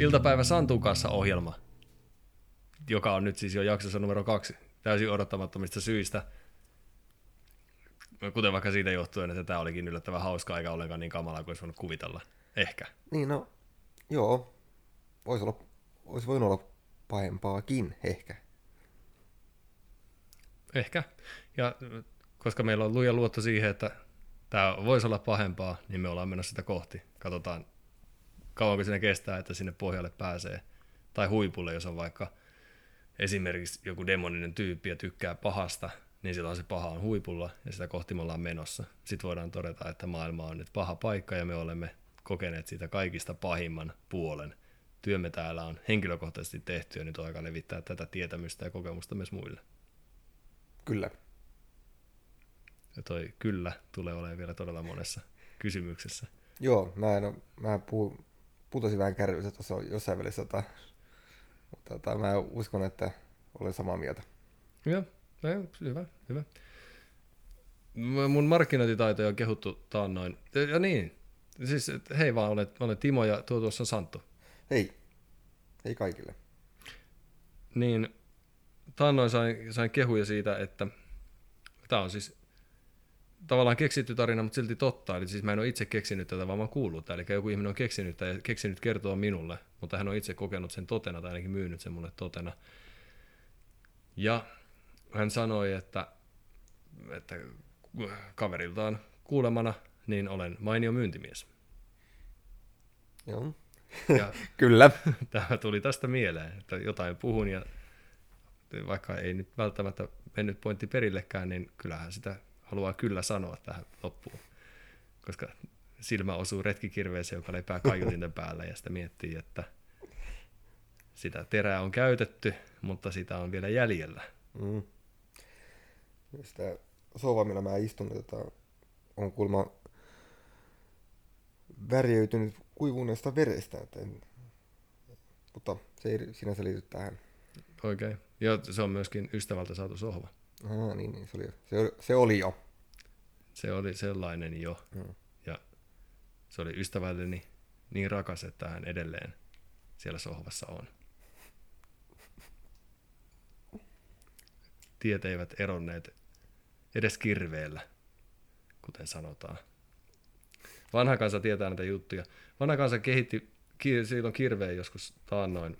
Iltapäivä Santun kanssa ohjelma, joka on nyt siis jo jaksossa numero kaksi, täysin odottamattomista syistä. Kuten vaikka siitä johtuen, että tämä olikin yllättävän hauska eikä ollenkaan niin kamalaa kuin olisi voinut kuvitella. Ehkä. Niin no, joo. Voisi, olla, olisi voinut olla pahempaakin, ehkä. Ehkä. Ja koska meillä on luja luotto siihen, että tämä voisi olla pahempaa, niin me ollaan menossa sitä kohti. Katsotaan, kauanko sinne kestää, että sinne pohjalle pääsee. Tai huipulle, jos on vaikka esimerkiksi joku demoninen tyyppi ja tykkää pahasta, niin silloin se paha on huipulla ja sitä kohti me ollaan menossa. Sitten voidaan todeta, että maailma on nyt paha paikka ja me olemme kokeneet siitä kaikista pahimman puolen. Työmme täällä on henkilökohtaisesti tehty ja nyt on aika levittää tätä tietämystä ja kokemusta myös muille. Kyllä. Ja toi kyllä tulee olemaan vielä todella monessa kysymyksessä. Joo, mä, en, ole- mä puhu, putosin vähän kärryssä tuossa jossain välissä, tota, mutta tota, mä uskon, että olen samaa mieltä. Joo, no, hyvä, hyvä. Mun markkinointitaitoja on kehuttu taannoin. Ja- Ja niin, siis hei vaan, olen, olen Timo ja tuo tuossa on Santtu. Hei, hei kaikille. Niin taannoin sain, sain kehuja siitä, että tämä on siis tavallaan keksitty tarina, mutta silti totta. Eli siis mä en ole itse keksinyt tätä, vaan mä oon kuullut tätä. Eli joku ihminen on keksinyt ja keksinyt kertoa minulle, mutta hän on itse kokenut sen totena tai ainakin myynyt sen mulle totena. Ja hän sanoi, että, että kaveriltaan kuulemana, niin olen mainio myyntimies. Joo. Ja Kyllä. tämä tuli tästä mieleen, että jotain puhun ja vaikka ei nyt välttämättä mennyt pointti perillekään, niin kyllähän sitä haluaa kyllä sanoa tähän loppuun. Koska silmä osuu retkikirveeseen, joka lepää kaiutinten päällä ja sitä miettii, että sitä terää on käytetty, mutta sitä on vielä jäljellä. Mm. Sitä sohvaa, millä mä istun, niin tota, on kuulemma värjöitynyt kuivuneesta verestä. Että en, mutta se ei sinänsä liity tähän. Oikein. Ja se on myöskin ystävältä saatu sohva. Aha, niin, niin se, oli, se, oli, se oli jo. Se oli sellainen jo. Mm. Ja se oli ystävälleni niin rakas, että hän edelleen siellä sohvassa on. Tiet eivät eronneet edes kirveellä, kuten sanotaan. Vanha kansa tietää näitä juttuja. Vanha kansa kehitti ki- silloin kirveen joskus taannoin.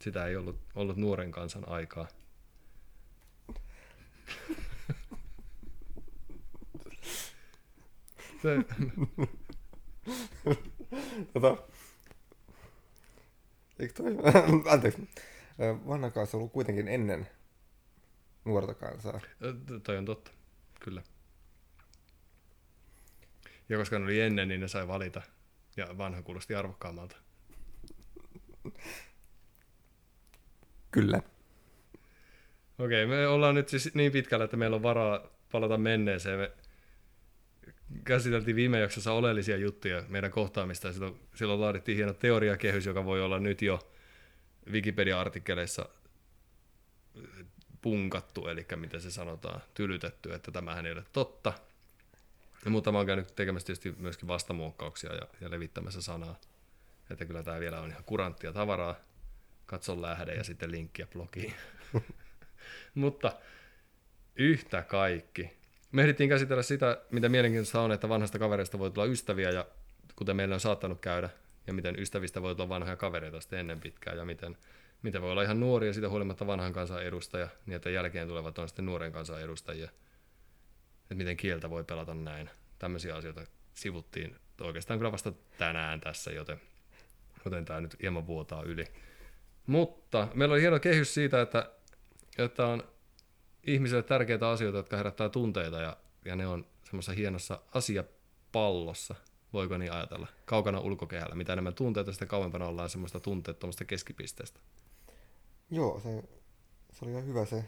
Sitä ei ollut, ollut nuoren kansan aikaa. Se, Tota, eikö toi, anteeksi, vanha kanssa ollut kuitenkin ennen nuorta kansaa. Toi on totta, kyllä. Ja koska ne oli ennen, niin ne sai valita. Ja vanha kuulosti arvokkaammalta. Kyllä. Okei, me ollaan nyt siis niin pitkällä, että meillä on varaa palata menneeseen. Me käsiteltiin viime jaksossa oleellisia juttuja meidän kohtaamista. Ja silloin, silloin laadittiin hieno teoriakehys, joka voi olla nyt jo Wikipedia-artikkeleissa punkattu, eli miten se sanotaan, tylytetty, että tämähän ei ole totta. Ja, mutta mä oon käynyt tekemässä tietysti myöskin vastamuokkauksia ja, ja levittämässä sanaa. Että kyllä tämä vielä on ihan kuranttia tavaraa. Katso lähde ja sitten linkkiä blogiin. mutta yhtä kaikki. Me ehdittiin käsitellä sitä, mitä mielenkiintoista on, että vanhasta kavereista voi tulla ystäviä, ja kuten meillä on saattanut käydä, ja miten ystävistä voi tulla vanhoja kavereita sitten ennen pitkään, ja miten, miten voi olla ihan nuori ja siitä huolimatta vanhan kansan edustaja, niin että jälkeen tulevat on sitten nuoren kansan edustajia. Että miten kieltä voi pelata näin. Tämmöisiä asioita sivuttiin oikeastaan kyllä vasta tänään tässä, joten, joten tämä nyt hieman vuotaa yli. Mutta meillä oli hieno kehys siitä, että, että on ihmisille tärkeitä asioita, jotka herättää tunteita ja, ja ne on semmoisessa hienossa asiapallossa, voiko niin ajatella, kaukana ulkokehällä. Mitä enemmän tunteita, sitä kauempana ollaan semmoista tunteettomasta keskipisteestä. Joo, se, se oli ihan hyvä se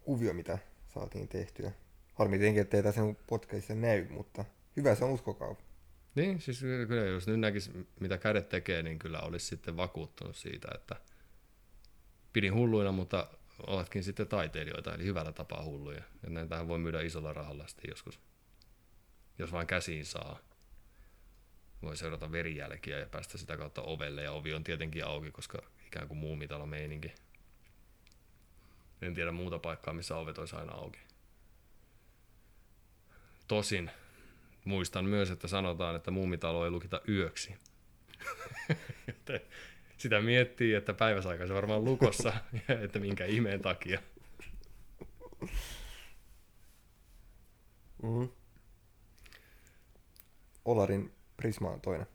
kuvio, mitä saatiin tehtyä. Harmi tietenkin, ettei tässä podcastissa näy, mutta hyvä se on uskokaa. Niin, siis kyllä jos nyt näkisi, mitä kädet tekee, niin kyllä olisi sitten vakuuttunut siitä, että pidin hulluina, mutta ovatkin sitten taiteilijoita, eli hyvällä tapaa hulluja. Ja näitähän voi myydä isolla rahalla sitten joskus, jos vain käsiin saa. voi seurata verijälkiä ja päästä sitä kautta ovelle, ja ovi on tietenkin auki, koska ikään kuin muumitalo meininki. En tiedä muuta paikkaa, missä ovet olisi aina auki. Tosin muistan myös, että sanotaan, että muumitalo ei lukita yöksi. Joten sitä miettii, että päiväsaika se varmaan lukossa, että minkä ihmeen takia. Mm-hmm. Olarin Prisma on toinen.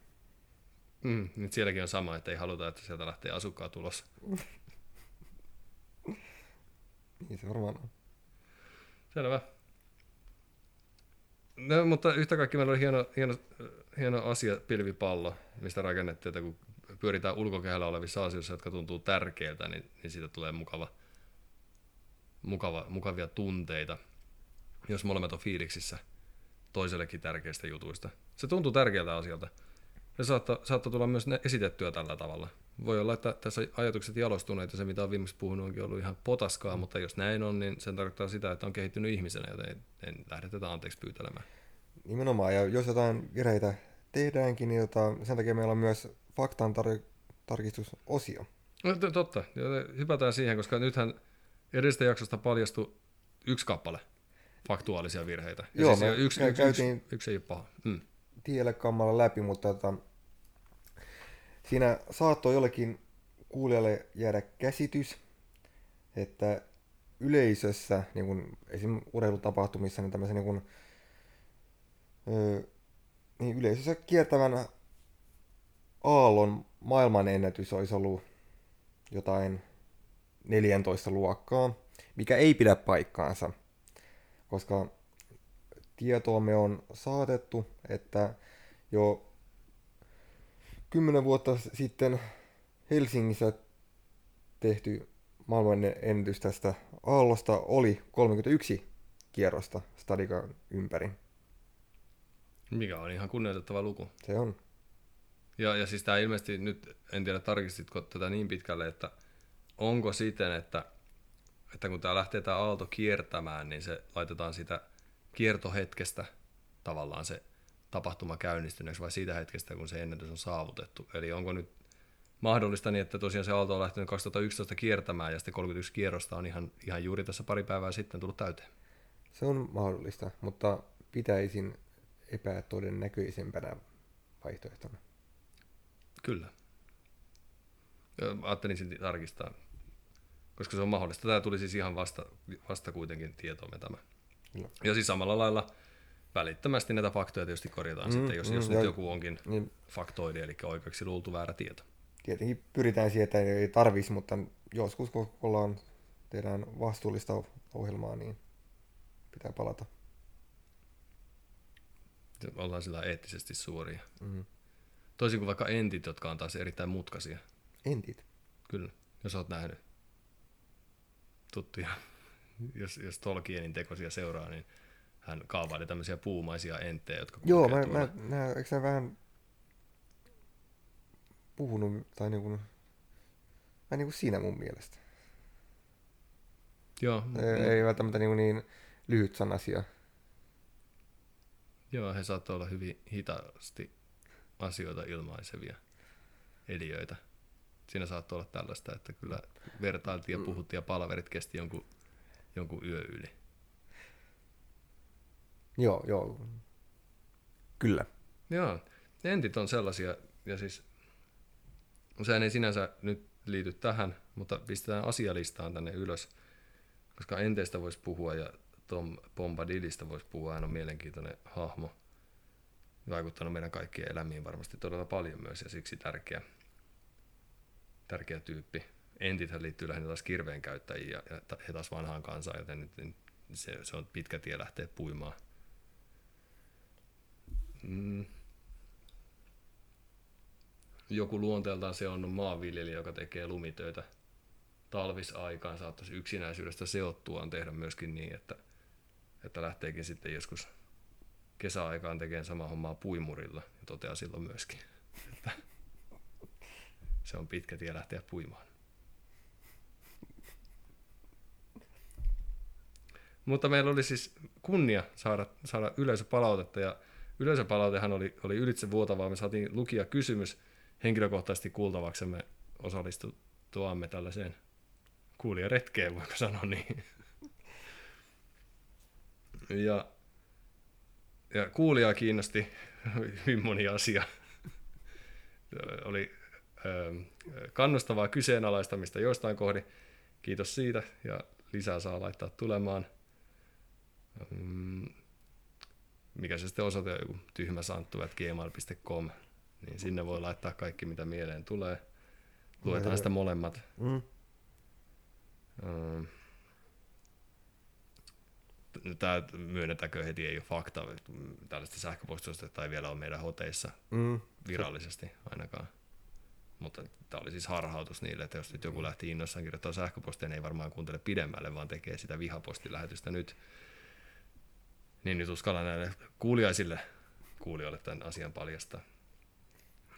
Mm, nyt sielläkin on sama, että ei haluta, että sieltä lähtee asukkaat ulos. Niin se varmaan on. Selvä. No, mutta yhtä kaikki meillä oli hieno, hieno, hieno asia pilvipallo, mistä rakennettiin, että kun pyöritään ulkokehällä olevissa asioissa, jotka tuntuu tärkeiltä, niin, niin siitä tulee mukava, mukava, mukavia tunteita, jos molemmat on fiiliksissä toisellekin tärkeistä jutuista. Se tuntuu tärkeältä asialta. Se saattaa, saattaa tulla myös esitettyä tällä tavalla. Voi olla, että tässä ajatukset jalostuneet ja se, mitä on viimeksi puhunut, onkin ollut ihan potaskaa, mutta jos näin on, niin sen tarkoittaa sitä, että on kehittynyt ihmisenä, joten en, en lähde tätä anteeksi pyytelemään. Nimenomaan, ja jos jotain virheitä tehdäänkin, niin jota, sen takia meillä on myös faktan tar- tarkistusosio. No, totta, hypätään siihen, koska nythän edellisestä jaksosta paljastui yksi kappale faktuaalisia virheitä. Ja Joo, siis me yksi, yksi, yksi, käytiin- yksi, yksi ei ole paha. Mm. tielle kammalla läpi, mutta tota, siinä saattoi jollekin kuulijalle jäädä käsitys, että yleisössä, niin kuin esim. urheilutapahtumissa, niin tämmöisen niin kuin, öö, niin yleisössä kiertävän aallon maailmanennätys olisi ollut jotain 14 luokkaa, mikä ei pidä paikkaansa, koska tietoomme on saatettu, että jo kymmenen vuotta sitten Helsingissä tehty maailmanennätys tästä aallosta oli 31 kierrosta stadikan ympäri. Mikä on ihan kunnioitettava luku. Se on. Ja, ja siis tämä ilmeisesti nyt, en tiedä tarkistitko tätä niin pitkälle, että onko siten, että, että kun tämä lähtee tämä aalto kiertämään, niin se laitetaan sitä kiertohetkestä tavallaan se tapahtuma käynnistyneeksi vai siitä hetkestä, kun se ennätys on saavutettu. Eli onko nyt mahdollista niin, että tosiaan se aalto on lähtenyt 2011 kiertämään ja sitten 31 kierrosta on ihan, ihan juuri tässä pari päivää sitten tullut täyteen. Se on mahdollista, mutta pitäisin epätodennäköisempänä vaihtoehtona. Kyllä. Ajattelin silti tarkistaa, koska se on mahdollista. Tämä tuli siis ihan vasta, vasta kuitenkin tietoomme tämä. Kyllä. Ja siis samalla lailla välittömästi näitä faktoja tietysti korjataan mm, sitten, jos, mm, jos ja- nyt joku onkin Niin faktoidi, eli oikeaksi luultu väärä tieto. tietenkin pyritään siihen, että ei tarvitsisi, mutta joskus kun ollaan, tehdään vastuullista ohjelmaa, niin pitää palata. Ollaan sillä eettisesti suoria. Mm. Toisin kuin vaikka entit, jotka on taas erittäin mutkaisia. Entit. Kyllä, jos oot nähnyt tuttuja. Jos, jos Tolkienin tekosia seuraa, niin hän kaavaili tämmöisiä puumaisia enttejä, jotka Joo, mä, tuolla. mä, mä, eikö vähän puhunut, tai niinku, vähän niinku siinä mun mielestä. Joo, Ei, ei välttämättä niinku niin lyhyt sanasia. Joo, he saattoi olla hyvin hitaasti asioita ilmaisevia eliöitä. Siinä saattoi olla tällaista, että kyllä vertailtiin ja puhuttiin ja palaverit kesti jonkun, jonkun yö yli. Joo, joo. Kyllä. Joo, entit on sellaisia, ja siis sehän ei sinänsä nyt liity tähän, mutta pistetään asialistaan tänne ylös, koska enteistä voisi puhua ja Tom Bombadilista voisi puhua, hän on mielenkiintoinen hahmo, vaikuttanut meidän kaikkien elämiin varmasti todella paljon myös ja siksi tärkeä, tärkeä tyyppi. Entithän liittyy lähinnä taas kirveen käyttäjiin ja, ja he taas vanhaan kansaan, joten nyt se, se on pitkä tie lähteä puimaan. Mm. Joku luonteeltaan se on maanviljelijä, joka tekee lumitöitä talvisaikaan, saattaisi yksinäisyydestä seottuaan tehdä myöskin niin, että, että lähteekin sitten joskus kesäaikaan tekemään samaa hommaa puimurilla ja toteaa silloin myöskin, että se on pitkä tie lähteä puimaan. Mutta meillä oli siis kunnia saada, saada yleisöpalautetta ja yleisöpalautehan oli, oli ylitse vuotavaa. Me saatiin lukia kysymys henkilökohtaisesti kuultavaksemme osallistuttuamme tällaiseen kuulijaretkeen, voiko sanoa niin. Ja, ja kuulijaa kiinnosti hyvin moni asia. Oli kannustavaa kyseenalaistamista joistain kohdin. Kiitos siitä ja lisää saa laittaa tulemaan. Mm, mikä se sitten osoite joku tyhmäsanttu.gmail.com, niin sinne voi laittaa kaikki mitä mieleen tulee. Luetaan sitä molemmat. Mm. Tämä myönnetäänkö heti ei ole fakta, tällaista sähköpostista tai vielä on meidän hoteissa mm. virallisesti ainakaan. Mutta tämä oli siis harhautus niille, että jos nyt joku lähti innossaan kirjoittaa sähköpostia, niin ei varmaan kuuntele pidemmälle, vaan tekee sitä vihapostilähetystä nyt. Niin nyt uskalla näille kuuliaisille kuulijoille tämän asian paljastaa.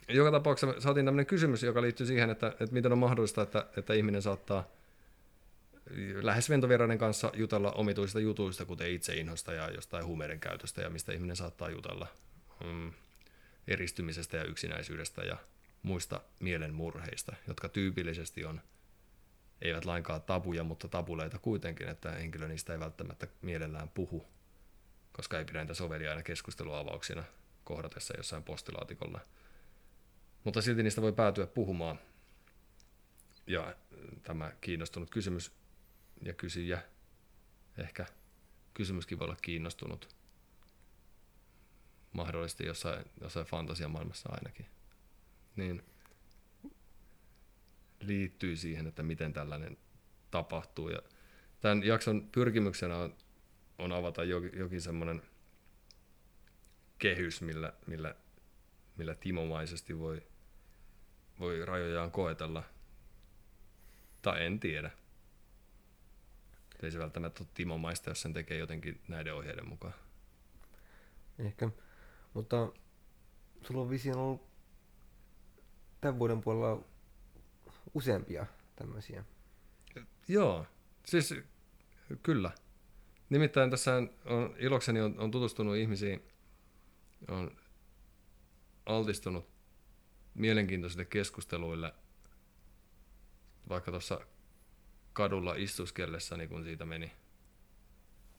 Joka tapauksessa saatiin tämmöinen kysymys, joka liittyy siihen, että, että miten on mahdollista, että, että ihminen saattaa lähes ventovieraiden kanssa jutella omituisista jutuista, kuten itseinhosta ja jostain huumeiden käytöstä ja mistä ihminen saattaa jutella mm, eristymisestä ja yksinäisyydestä ja muista mielenmurheista, jotka tyypillisesti on, eivät lainkaan tabuja, mutta tabuleita kuitenkin, että henkilö niistä ei välttämättä mielellään puhu, koska ei pidä niitä sovelia aina keskusteluavauksina kohdatessa jossain postilaatikolla. Mutta silti niistä voi päätyä puhumaan. Ja tämä kiinnostunut kysymys ja kysyjä, ehkä kysymyskin voi olla kiinnostunut, mahdollisesti jossain, jossain fantasiamaailmassa ainakin niin liittyy siihen, että miten tällainen tapahtuu. Ja tämän jakson pyrkimyksenä on, on avata jokin, jokin semmoinen kehys, millä, millä, millä timomaisesti voi, voi rajojaan koetella. Tai en tiedä. Ei se välttämättä ole timomaista, jos sen tekee jotenkin näiden ohjeiden mukaan. Ehkä. Mutta sulla on vissiin ollut tämän vuoden puolella useampia tämmöisiä. Joo, siis kyllä. Nimittäin tässä on, ilokseni on, on tutustunut ihmisiin, on altistunut mielenkiintoisille keskusteluille, vaikka tuossa kadulla istuskellessani, kun siitä meni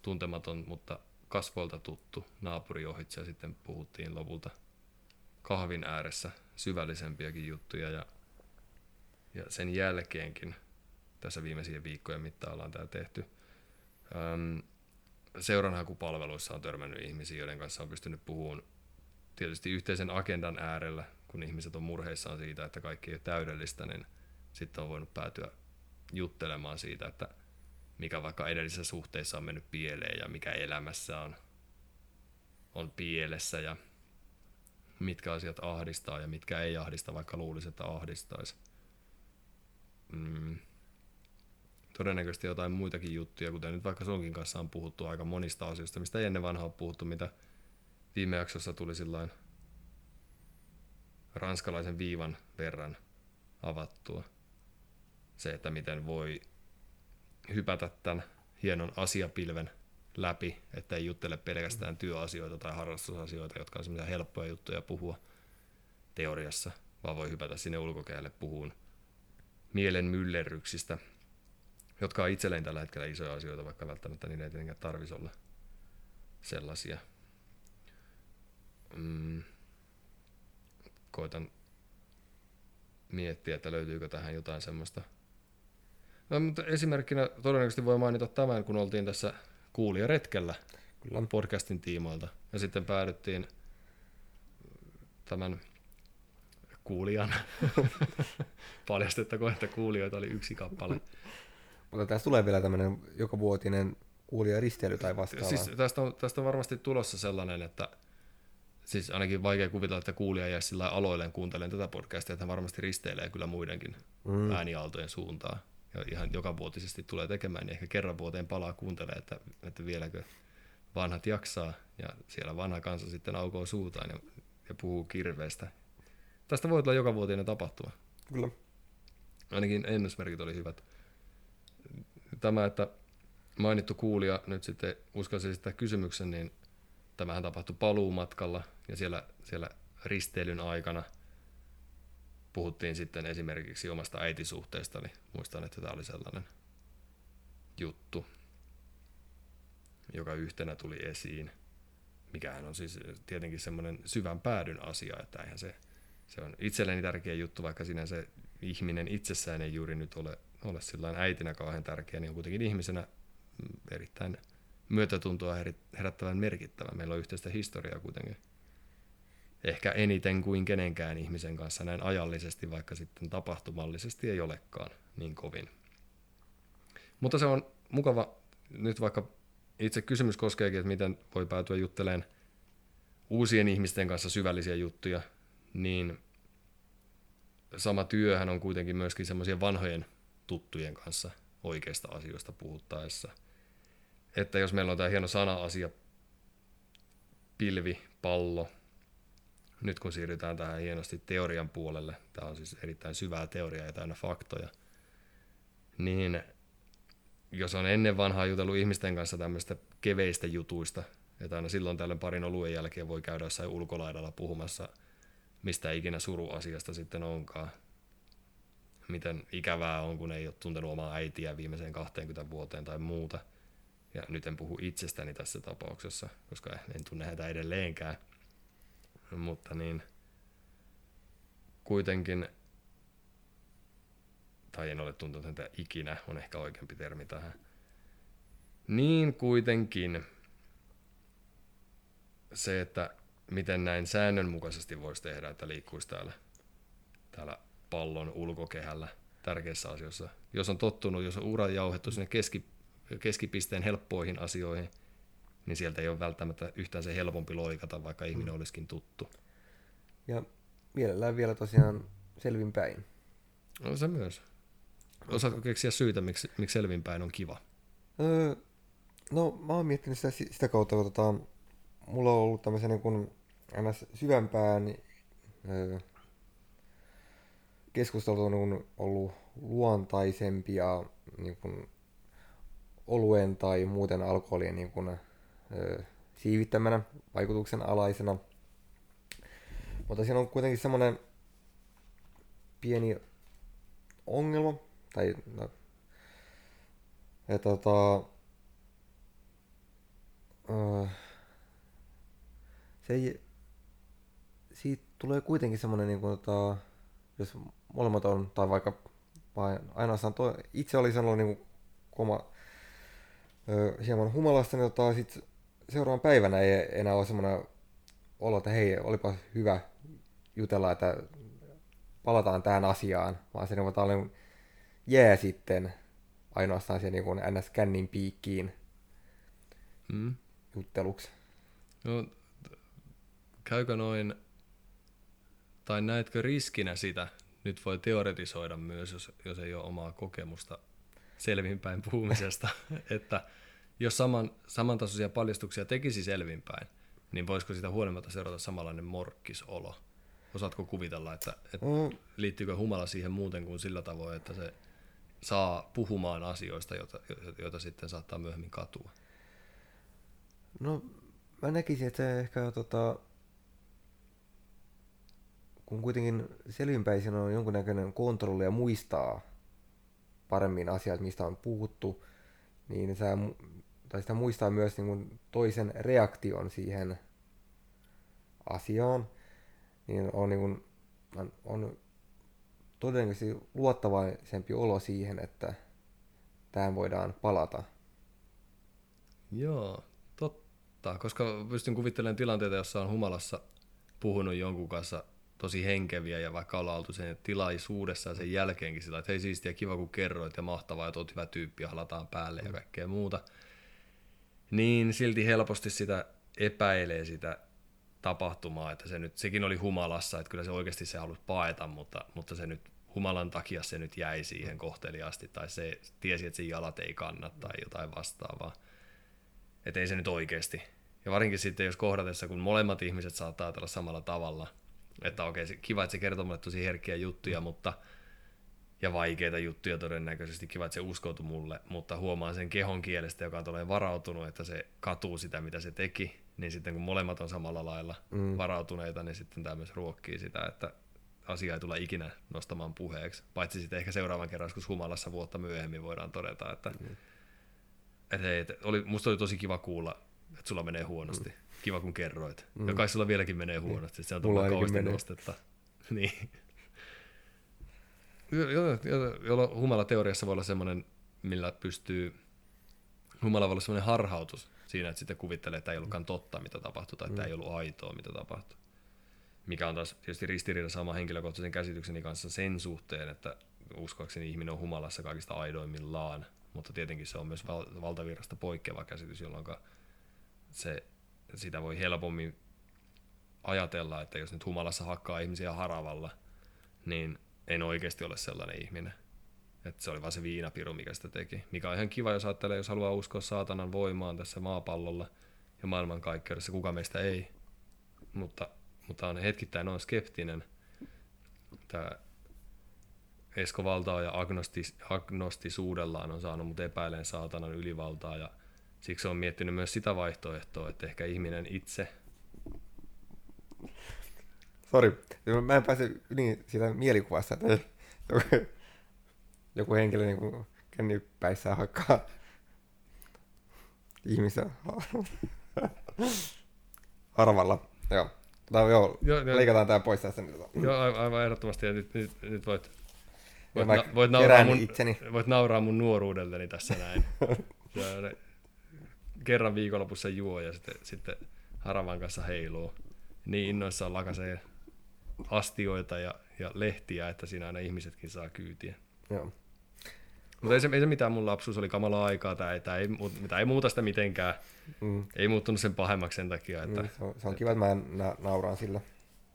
tuntematon, mutta kasvoilta tuttu naapuri ohitse ja sitten puhuttiin lopulta kahvin ääressä syvällisempiäkin juttuja ja, ja sen jälkeenkin tässä viimeisien viikkojen mittaan ollaan tämä tehty. Öm, seuranhakupalveluissa on törmännyt ihmisiä, joiden kanssa on pystynyt puhumaan tietysti yhteisen agendan äärellä, kun ihmiset on murheissaan siitä, että kaikki ei ole täydellistä, niin sitten on voinut päätyä juttelemaan siitä, että mikä vaikka edellisissä suhteissa on mennyt pieleen ja mikä elämässä on, on pielessä ja mitkä asiat ahdistaa ja mitkä ei ahdista, vaikka luulisi, että ahdistaisi. Mm. Todennäköisesti jotain muitakin juttuja, kuten nyt vaikka sunkin kanssa on puhuttu aika monista asioista, mistä ei ennen vanhaa puhuttu, mitä viime jaksossa tuli ranskalaisen viivan verran avattua. Se, että miten voi hypätä tämän hienon asiapilven läpi, että ei juttele pelkästään työasioita tai harrastusasioita, jotka on semmoisia helppoja juttuja puhua teoriassa, vaan voi hypätä sinne ulkokäylle puhuun mielen myllerryksistä, jotka on itselleen tällä hetkellä isoja asioita, vaikka välttämättä niin ei tietenkään tarvitsisi olla sellaisia. Mm. Koitan miettiä, että löytyykö tähän jotain semmoista. No, mutta esimerkkinä todennäköisesti voi mainita tämän, kun oltiin tässä kuulijaretkellä Kyllä. podcastin tiimoilta. Ja sitten päädyttiin tämän kuulijan, paljastettakoon, että kuulijoita oli yksi kappale. Mutta tässä tulee vielä tämmöinen joka vuotinen kuulijaristely tai vastaava. Siis tästä on, tästä on varmasti tulossa sellainen, että siis ainakin vaikea kuvitella, että kuulija jäisi sillä aloilleen kuuntelemaan tätä podcastia, että hän varmasti risteilee kyllä muidenkin mm. ääniaaltojen suuntaan ihan joka vuotisesti tulee tekemään, niin ehkä kerran vuoteen palaa kuuntelee, että, että vieläkö vanhat jaksaa, ja siellä vanha kansa sitten aukoo suutaan ja, ja puhuu kirveestä. Tästä voi tulla joka vuotinen tapahtuma. Kyllä. Ainakin ennusmerkit oli hyvät. Tämä, että mainittu kuulija nyt sitten uskalsi sitä kysymyksen, niin tämähän tapahtui paluumatkalla ja siellä, siellä risteilyn aikana puhuttiin sitten esimerkiksi omasta äitisuhteesta, niin muistan, että tämä oli sellainen juttu, joka yhtenä tuli esiin. Mikähän on siis tietenkin semmoinen syvän päädyn asia, että eihän se, se on itselleni tärkeä juttu, vaikka sinä se ihminen itsessään ei juuri nyt ole, ole sillä äitinä kauhean tärkeä, niin on kuitenkin ihmisenä erittäin myötätuntoa herättävän merkittävä. Meillä on yhteistä historiaa kuitenkin. Ehkä eniten kuin kenenkään ihmisen kanssa näin ajallisesti, vaikka sitten tapahtumallisesti ei olekaan niin kovin. Mutta se on mukava, nyt vaikka itse kysymys koskeekin, että miten voi päätyä jutteleen uusien ihmisten kanssa syvällisiä juttuja, niin sama työhän on kuitenkin myöskin semmoisia vanhojen tuttujen kanssa oikeista asioista puhuttaessa. Että jos meillä on tämä hieno sana-asia, pilvi, pallo, nyt kun siirrytään tähän hienosti teorian puolelle, tämä on siis erittäin syvää teoriaa ja täynnä faktoja, niin jos on ennen vanhaa jutellut ihmisten kanssa tämmöistä keveistä jutuista, että aina silloin tällöin parin oluen jälkeen voi käydä jossain ulkolaidalla puhumassa mistä ikinä suruasiasta sitten onkaan. Miten ikävää on, kun ei ole tuntenut omaa äitiä viimeiseen 20 vuoteen tai muuta. Ja nyt en puhu itsestäni tässä tapauksessa, koska en tunne häntä edelleenkään. Mutta niin, kuitenkin tai en ole tuntenut häntä ikinä, on ehkä oikeampi termi tähän. Niin kuitenkin se, että miten näin säännönmukaisesti voisi tehdä, että liikkuisi täällä, täällä pallon ulkokehällä tärkeissä asioissa. Jos on tottunut, jos on ura jauhettu sinne keski, keskipisteen helppoihin asioihin, niin sieltä ei ole välttämättä yhtään se helpompi loikata, vaikka ihminen mm. olisikin tuttu. Ja mielellään vielä tosiaan selvinpäin. No se myös. Osaatko keksiä syitä, miksi, miksi selvinpäin on kiva? Öö, no mä oon miettinyt sitä, sitä kautta, kun tota, mulla on ollut tämmöisen niin kuin ns. syvempään öö, keskustelut on ollut luontaisempia niin kuin oluen tai muuten alkoholien niin kuin, öö, siivittämänä, vaikutuksen alaisena. Mutta siinä on kuitenkin semmoinen pieni ongelma, tai no, ja tota, se ei, siitä tulee kuitenkin semmoinen, niin kuin, tota, jos molemmat on, tai vaikka vain ainoastaan toi, itse oli sanonut niin kuin, koma, ö, hieman humalasta, niin tota, sit seuraavan päivänä ei enää ole semmoinen olo, että hei, olipa hyvä jutella, että palataan tähän asiaan, vaan se niin, oli jää sitten ainoastaan se niin NS-kännin piikkiin mm. jutteluksi. No, käykö noin, tai näetkö riskinä sitä, nyt voi teoretisoida myös, jos, jos ei ole omaa kokemusta selvinpäin puhumisesta, että jos saman, samantasoisia paljastuksia tekisi selvinpäin, niin voisiko sitä huolimatta seurata samanlainen morkkisolo? Osaatko kuvitella, että, että mm. liittyykö humala siihen muuten kuin sillä tavoin, että se saa puhumaan asioista, joita, joita sitten saattaa myöhemmin katua? No, mä näkisin, että se ehkä tota, kun kuitenkin selvinpäisin on jonkunnäköinen kontrolli ja muistaa paremmin asiat, mistä on puhuttu, niin sä, tai sitä muistaa myös niin kuin toisen reaktion siihen asiaan, niin on, niin kuin, on todennäköisesti luottavaisempi olo siihen, että tähän voidaan palata. Joo, totta, koska pystyn kuvittelemaan tilanteita, jossa on humalassa puhunut jonkun kanssa tosi henkeviä ja vaikka ollaan oltu sen tilaisuudessa ja sen jälkeenkin sillä, että hei siistiä, kiva kun kerroit ja mahtavaa, että oot hyvä tyyppi ja halataan päälle ja kaikkea muuta, niin silti helposti sitä epäilee sitä tapahtumaa, että se nyt, sekin oli humalassa, että kyllä se oikeasti se halusi paeta, mutta, mutta se nyt humalan takia se nyt jäi siihen kohteliasti, tai se tiesi, että se jalat ei kanna tai jotain vastaavaa. Että ei se nyt oikeasti. Ja varsinkin sitten, jos kohdatessa, kun molemmat ihmiset saattaa ajatella samalla tavalla, että okei, se, kiva, että se kertoo mulle tosi herkkiä juttuja, mutta ja vaikeita juttuja todennäköisesti. Kiva, että se uskoutui mulle, mutta huomaan sen kehon kielestä, joka on varautunut, että se katuu sitä, mitä se teki. Niin sitten kun molemmat on samalla lailla mm. varautuneita, niin sitten tämä myös ruokkii sitä, että asia ei tule ikinä nostamaan puheeksi. Paitsi sitten ehkä seuraavan kerran, kun humalassa vuotta myöhemmin voidaan todeta, että mm. et hei, et oli, musta oli tosi kiva kuulla, että sulla menee huonosti. Mm. Kiva kun kerroit. Mm. Ja kai sulla vieläkin menee huonosti. Se on tullut kauheasti nostetta. niin. Jolloin humalateoriassa voi olla semmoinen, millä pystyy, humala voi olla semmoinen harhautus siinä, että sitten kuvittelee, että ei ollutkaan totta, mitä tapahtui, tai että mm. ei ollut aitoa, mitä tapahtui. Mikä on taas tietysti ristiriidassa sama henkilökohtaisen käsitykseni kanssa sen suhteen, että uskoakseni ihminen on humalassa kaikista aidoimmillaan, mutta tietenkin se on myös val- valtavirrasta poikkeava käsitys, jolloin se, sitä voi helpommin ajatella, että jos nyt humalassa hakkaa ihmisiä haravalla, niin en oikeasti ole sellainen ihminen. Että se oli vain se viinapiru, mikä sitä teki. Mikä on ihan kiva, jos ajattelee, jos haluaa uskoa saatanan voimaan tässä maapallolla ja maailmankaikkeudessa, kuka meistä ei. Mutta, mutta on hetkittäin on skeptinen. Tämä Esko Valtaa ja agnostis, agnostisuudellaan on saanut mut epäilen saatanan ylivaltaa ja siksi on miettinyt myös sitä vaihtoehtoa, että ehkä ihminen itse Sori, mä en pääse niin siitä mielikuvasta, että joku, joku henkilö niin kännipäissään hakkaa ihmisiä harvalla. Joo. Tai joo, joo, joo. leikataan tää pois tästä. Joo, aivan ehdottomasti. Ja nyt, nyt, nyt voit, voit, na, voit, nauraa mun, itseni. voit nauraa mun nuoruudelleni tässä näin. kerran viikonlopussa juo ja sitten, sitten haravan kanssa heiluu. Niin innoissaan lakasee astioita ja, ja lehtiä, että siinä aina ihmisetkin saa kyytiä. Joo. Mutta ei se, ei se mitään, mun lapsuus oli kamala aikaa, tämä ei, tämä ei, tämä ei muuta sitä mitenkään. Mm. Ei muuttunut sen pahemmaksi sen takia. Että, niin, se, on, se on kiva, että mä na- nauraan sillä.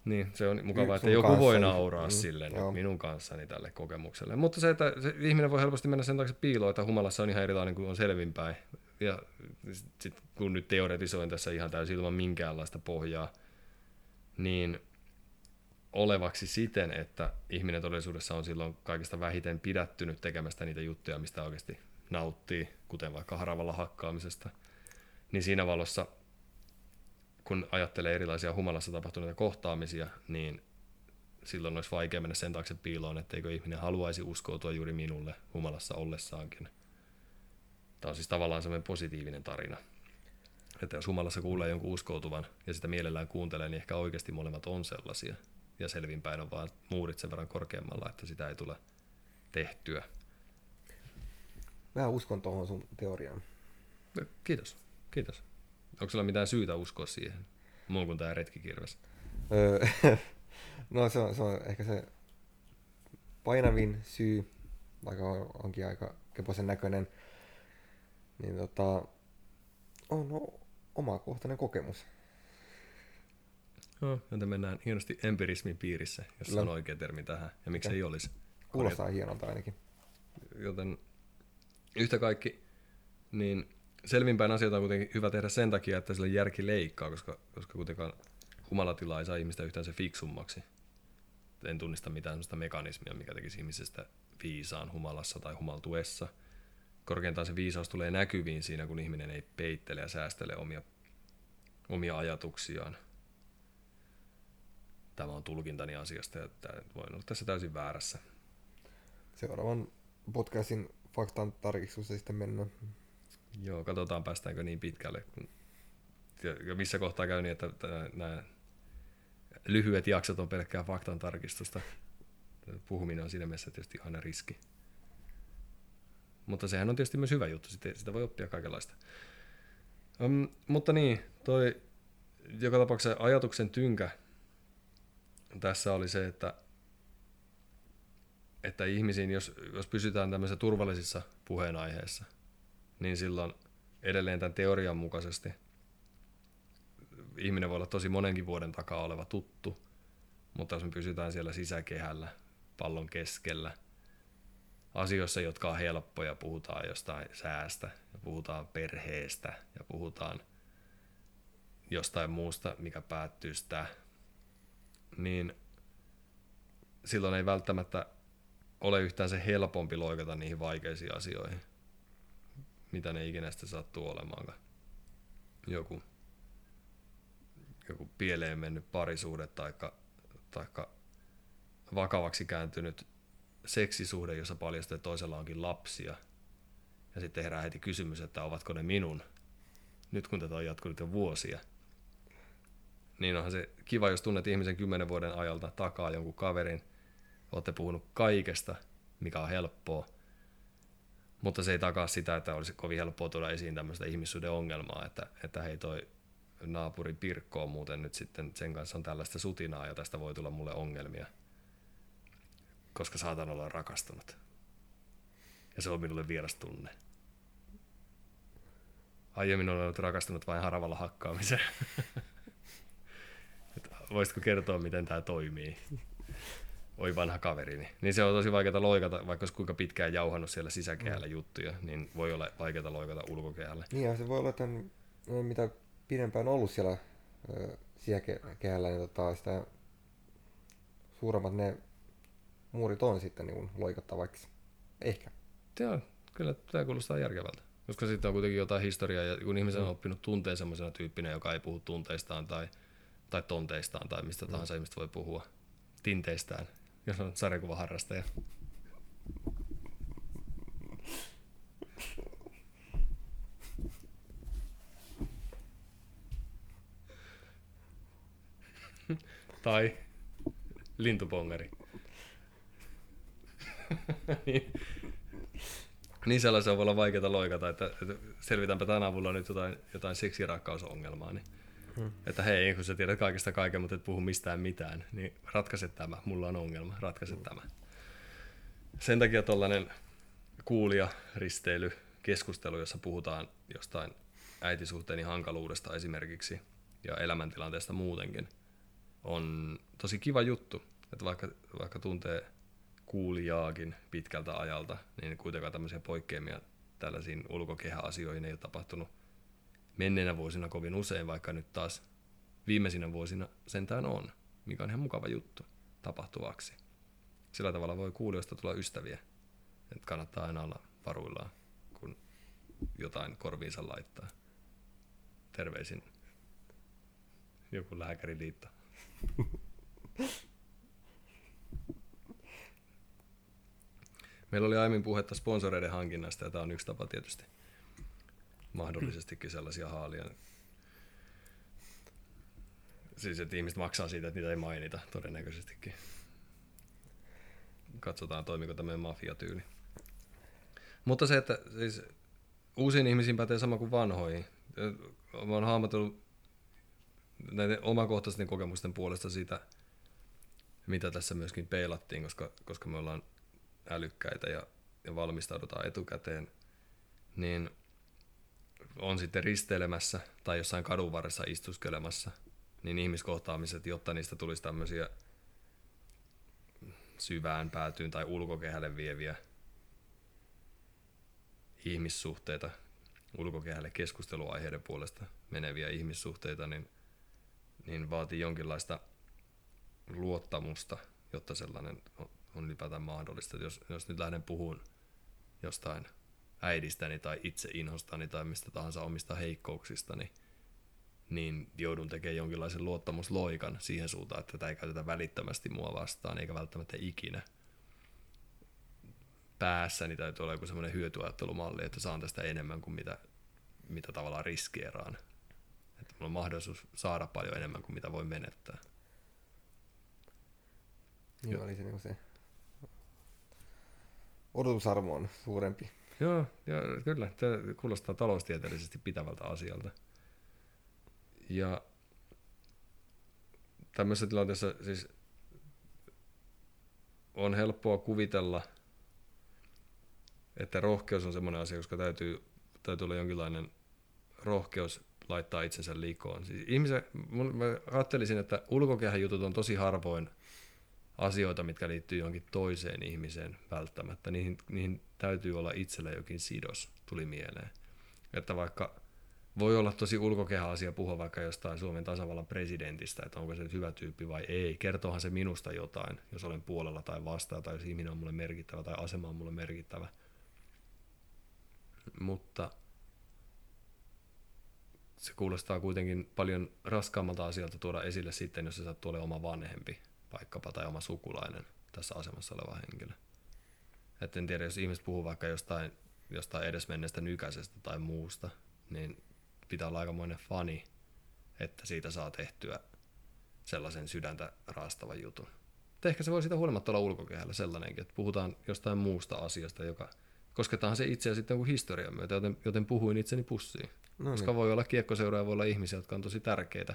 Niin, se on mukavaa, että joku voi nauraa mm, sille joo. minun kanssani tälle kokemukselle. Mutta se, että se ihminen voi helposti mennä sen taakse piiloon, että humalassa on ihan erilainen kuin on selvinpäin. Ja sitten kun nyt teoretisoin tässä ihan täysin ilman minkäänlaista pohjaa, niin olevaksi siten, että ihminen todellisuudessa on silloin kaikista vähiten pidättynyt tekemästä niitä juttuja, mistä oikeasti nauttii, kuten vaikka haravalla hakkaamisesta, niin siinä valossa, kun ajattelee erilaisia humalassa tapahtuneita kohtaamisia, niin silloin olisi vaikea mennä sen taakse piiloon, etteikö ihminen haluaisi uskoutua juuri minulle humalassa ollessaankin. Tämä on siis tavallaan semmoinen positiivinen tarina. Että jos humalassa kuulee jonkun uskoutuvan ja sitä mielellään kuuntelee, niin ehkä oikeasti molemmat on sellaisia – ja selvinpäin on vaan muurit sen verran korkeammalla, että sitä ei tule tehtyä. Mä uskon tuohon sun teoriaan. No, kiitos, kiitos. Onko sulla mitään syytä uskoa siihen, muun kuin tämä retkikirves? No se on, se on ehkä se painavin syy, vaikka onkin aika keposen näköinen, niin tota, on omakohtainen kokemus. Joten mennään hienosti empirismin piirissä, jos Kyllä. on oikea termi tähän, ja miksi ei olisi. Kuulostaa Korjat. hienolta ainakin. Joten yhtä kaikki, niin selvinpäin asioita on kuitenkin hyvä tehdä sen takia, että sille järki leikkaa, koska, koska kuitenkaan humalatila ei saa ihmistä yhtään se fiksummaksi. En tunnista mitään sellaista mekanismia, mikä tekisi ihmisestä viisaan humalassa tai humaltuessa. Korkeintaan se viisaus tulee näkyviin siinä, kun ihminen ei peittele ja säästele omia, omia ajatuksiaan – tämä on tulkintani asiasta ja voin olla tässä täysin väärässä. Seuraavan podcastin faktan tarkistusta sitten mennään. Joo, katsotaan päästäänkö niin pitkälle. Ja missä kohtaa käy niin, että nämä lyhyet jaksot on pelkkää faktan tarkistusta. Puhuminen on siinä mielessä tietysti aina riski. Mutta sehän on tietysti myös hyvä juttu, sitä voi oppia kaikenlaista. Um, mutta niin, toi joka tapauksessa ajatuksen tynkä tässä oli se, että, että ihmisiin, jos, jos pysytään tämmöisissä turvallisissa puheenaiheissa, niin silloin edelleen tämän teorian mukaisesti ihminen voi olla tosi monenkin vuoden takaa oleva tuttu, mutta jos me pysytään siellä sisäkehällä, pallon keskellä, asioissa, jotka on helppoja, puhutaan jostain säästä ja puhutaan perheestä ja puhutaan jostain muusta, mikä päättyy sitä niin silloin ei välttämättä ole yhtään se helpompi loikata niihin vaikeisiin asioihin, mitä ne ikinä sitten sattuu olemaankaan. Joku, joku pieleen mennyt parisuhde tai taikka vakavaksi kääntynyt seksisuhde, jossa paljastuu, että toisella onkin lapsia. Ja sitten herää heti kysymys, että ovatko ne minun, nyt kun tätä on jatkunut jo vuosia. Niin onhan se kiva, jos tunnet ihmisen kymmenen vuoden ajalta takaa jonkun kaverin, olette puhunut kaikesta, mikä on helppoa, mutta se ei takaa sitä, että olisi kovin helppoa tuoda esiin tämmöistä ihmissuuden ongelmaa, että, että hei toi naapuri Pirkko on muuten nyt sitten, sen kanssa on tällaista sutinaa ja tästä voi tulla mulle ongelmia, koska saatan olla rakastunut. Ja se on minulle vieras tunne. Aiemmin olen ollut rakastunut vain haravalla hakkaamiseen. Voisitko kertoa, miten tämä toimii? oi vanha kaverini. Niin se on tosi vaikeaa loikata, vaikka olisi kuinka pitkään jauhannut siellä sisäkehällä mm. juttuja, niin voi olla vaikeaa loikata ulkokehällä. Niin ja se voi olla, että mitä pidempään ollut siellä sisäkehällä, niin tota, sitä suuremmat ne muurit on sitten niin loikattavaksi. Ehkä. Joo, kyllä tämä kuulostaa järkevältä. Koska sitten on kuitenkin jotain historiaa, ja kun ihmisen mm. on oppinut tunteen semmoisena tyyppinä, joka ei puhu tunteistaan tai, tai tonteistaan tai mistä mm. tahansa ihmistä voi puhua tinteistään, jos on sarjakuvaharrastaja. tai lintupongari. niin, niin sellaisen voi olla vaikeaa loikata, että, että selvitäänpä tämän avulla nyt jotain, jotain seksirakkausongelmaa. Niin Hmm. Että hei, kun sä tiedät kaikesta kaiken, mutta et puhu mistään mitään, niin ratkaise tämä. Mulla on ongelma, ratkaise hmm. tämä. Sen takia tuollainen kuulija risteily, keskustelu, jossa puhutaan jostain äitisuhteeni hankaluudesta esimerkiksi ja elämäntilanteesta muutenkin, on tosi kiva juttu. Että vaikka, vaikka tuntee kuulijaakin pitkältä ajalta, niin kuitenkaan tämmöisiä poikkeamia tällaisiin ulkokehäasioihin ei ole tapahtunut menneinä vuosina kovin usein, vaikka nyt taas viimeisinä vuosina sentään on, mikä on ihan mukava juttu tapahtuvaksi. Sillä tavalla voi kuulijoista tulla ystäviä, että kannattaa aina olla varuillaan, kun jotain korviinsa laittaa. Terveisin joku lääkäriliitto. Meillä oli aiemmin puhetta sponsoreiden hankinnasta ja tämä on yksi tapa tietysti mahdollisestikin sellaisia haalia. Siis, että ihmiset maksaa siitä, että niitä ei mainita todennäköisestikin. Katsotaan, toimiko tämä mafiatyyli. Mutta se, että siis uusiin ihmisiin pätee sama kuin vanhoihin. Mä oon hahmotellut näiden omakohtaisten kokemusten puolesta siitä, mitä tässä myöskin peilattiin, koska, koska me ollaan älykkäitä ja, ja valmistaudutaan etukäteen, niin on sitten risteilemässä tai jossain kadun varressa istuskelemassa, niin ihmiskohtaamiset, jotta niistä tulisi tämmöisiä syvään päätyyn tai ulkokehälle vieviä ihmissuhteita, ulkokehälle keskusteluaiheiden puolesta meneviä ihmissuhteita, niin, niin vaatii jonkinlaista luottamusta, jotta sellainen on ylipäätään mahdollista. Jos, jos nyt lähden puhumaan jostain äidistäni tai itse inhostani tai mistä tahansa omista heikkouksistani, niin joudun tekemään jonkinlaisen luottamusloikan siihen suuntaan, että tätä ei käytetä välittömästi mua vastaan, eikä välttämättä ikinä. Päässäni täytyy olla joku semmoinen hyötyajattelumalli, että saan tästä enemmän kuin mitä, mitä tavallaan riskeeraan. Että mulla on mahdollisuus saada paljon enemmän kuin mitä voi menettää. Niin oli se, niin se odotusarvo on suurempi Joo, ja kyllä. Tämä kuulostaa taloustieteellisesti pitävältä asialta. Ja tämmöisessä tilanteessa siis on helppoa kuvitella, että rohkeus on semmoinen asia, koska täytyy, täytyy olla jonkinlainen rohkeus laittaa itsensä likoon. Siis ihmisen, mä ajattelisin, että ulkokehän jutut on tosi harvoin asioita, mitkä liittyy johonkin toiseen ihmiseen välttämättä. Niihin, niihin täytyy olla itsellä jokin sidos, tuli mieleen. Että vaikka voi olla tosi ulkokehä-asia puhua vaikka jostain Suomen tasavallan presidentistä, että onko se nyt hyvä tyyppi vai ei. Kertoohan se minusta jotain, jos olen puolella tai vastaan, tai jos ihminen on mulle merkittävä tai asema on mulle merkittävä. Mutta se kuulostaa kuitenkin paljon raskaammalta asialta tuoda esille sitten, jos se sattuu olemaan oma vanhempi vaikkapa tai oma sukulainen tässä asemassa oleva henkilö. Et en tiedä, jos ihmiset puhuu vaikka jostain, jostain edesmenneestä nykäisestä tai muusta, niin pitää olla aikamoinen fani, että siitä saa tehtyä sellaisen sydäntä raastavan jutun. Et ehkä se voi siitä huolimatta olla ulkokehällä sellainenkin, että puhutaan jostain muusta asiasta, joka kosketaan se itseä sitten kuin historian myötä, joten, joten puhuin itseni pussiin. No niin. Koska voi olla kiekkoseuraa, voi olla ihmisiä, jotka on tosi tärkeitä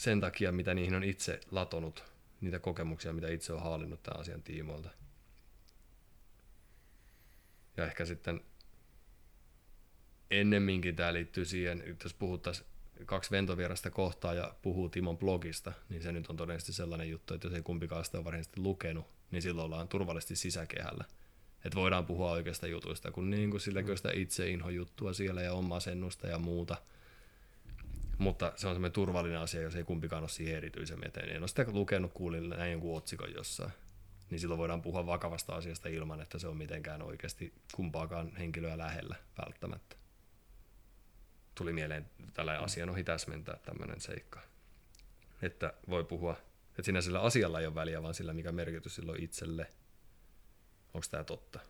sen takia, mitä niihin on itse latonut, niitä kokemuksia, mitä itse on haalinnut tämän asian tiimoilta. Ja ehkä sitten ennemminkin tämä liittyy siihen, että jos puhuttaisiin kaksi ventovierasta kohtaa ja puhuu Timon blogista, niin se nyt on todennäköisesti sellainen juttu, että jos ei kumpikaan sitä ole varsinaisesti lukenut, niin silloin ollaan turvallisesti sisäkehällä. Että voidaan puhua oikeasta jutuista, kun niin kuin sillä sitä itse juttua siellä ja omaa sennusta ja muuta. Mutta se on semmoinen turvallinen asia, jos ei kumpikaan ole siihen erityisemmin eteen. En ole sitä lukenut, kuulin näin jonkun otsikon jossain. Niin silloin voidaan puhua vakavasta asiasta ilman, että se on mitenkään oikeasti kumpaakaan henkilöä lähellä välttämättä tuli mieleen tällä asian ohi täsmentää tämmöinen seikka. Että voi puhua, että siinä sillä asialla ei ole väliä, vaan sillä mikä merkitys silloin itselle. Onko tämä totta?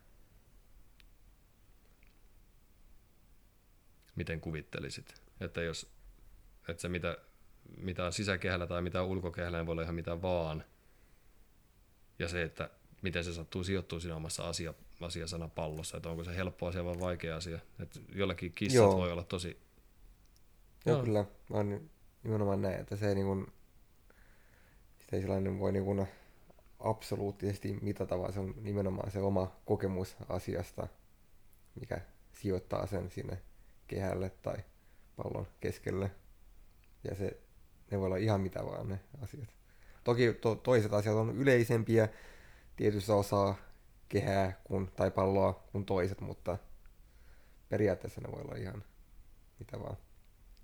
Miten kuvittelisit? Että jos että se mitä, mitä on sisäkehällä tai mitä on ulkokehällä, niin voi olla ihan mitä vaan. Ja se, että miten se sattuu sijoittua siinä omassa asia, asiasanapallossa, että onko se helppo asia vai vaikea asia. Että jollakin kissat Joo. voi olla tosi Joo, Joo. kyllä. Mä oon nimenomaan näin, että se ei, niin kuin, sitä ei sellainen voi niin kuin absoluuttisesti mitata, vaan se on nimenomaan se oma kokemus asiasta, mikä sijoittaa sen sinne kehälle tai pallon keskelle. Ja se, ne voi olla ihan mitä vaan ne asiat. Toki to, toiset asiat on yleisempiä tietyssä osaa kehää kun, tai palloa kuin toiset, mutta periaatteessa ne voi olla ihan mitä vaan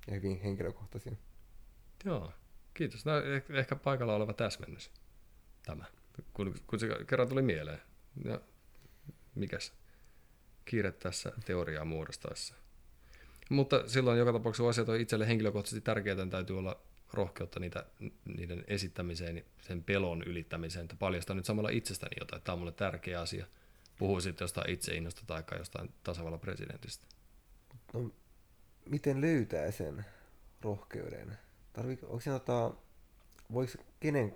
ja hyvin henkilökohtaisia. Joo, kiitos. No, ehkä paikalla oleva täsmennys tämä, kun, kun se kerran tuli mieleen. Ja mikäs kiire tässä teoriaa muodostaessa. Mutta silloin joka tapauksessa asiat on itselle henkilökohtaisesti tärkeää, niin täytyy olla rohkeutta niitä, niiden esittämiseen, sen pelon ylittämiseen, että paljastaa nyt samalla itsestäni jotain, tämä on mulle tärkeä asia. Puhuu sitten jostain itseinnosta tai jostain tasavallan presidentistä. No, miten löytää sen rohkeuden? Tarvii, onko se tota, voiko kenen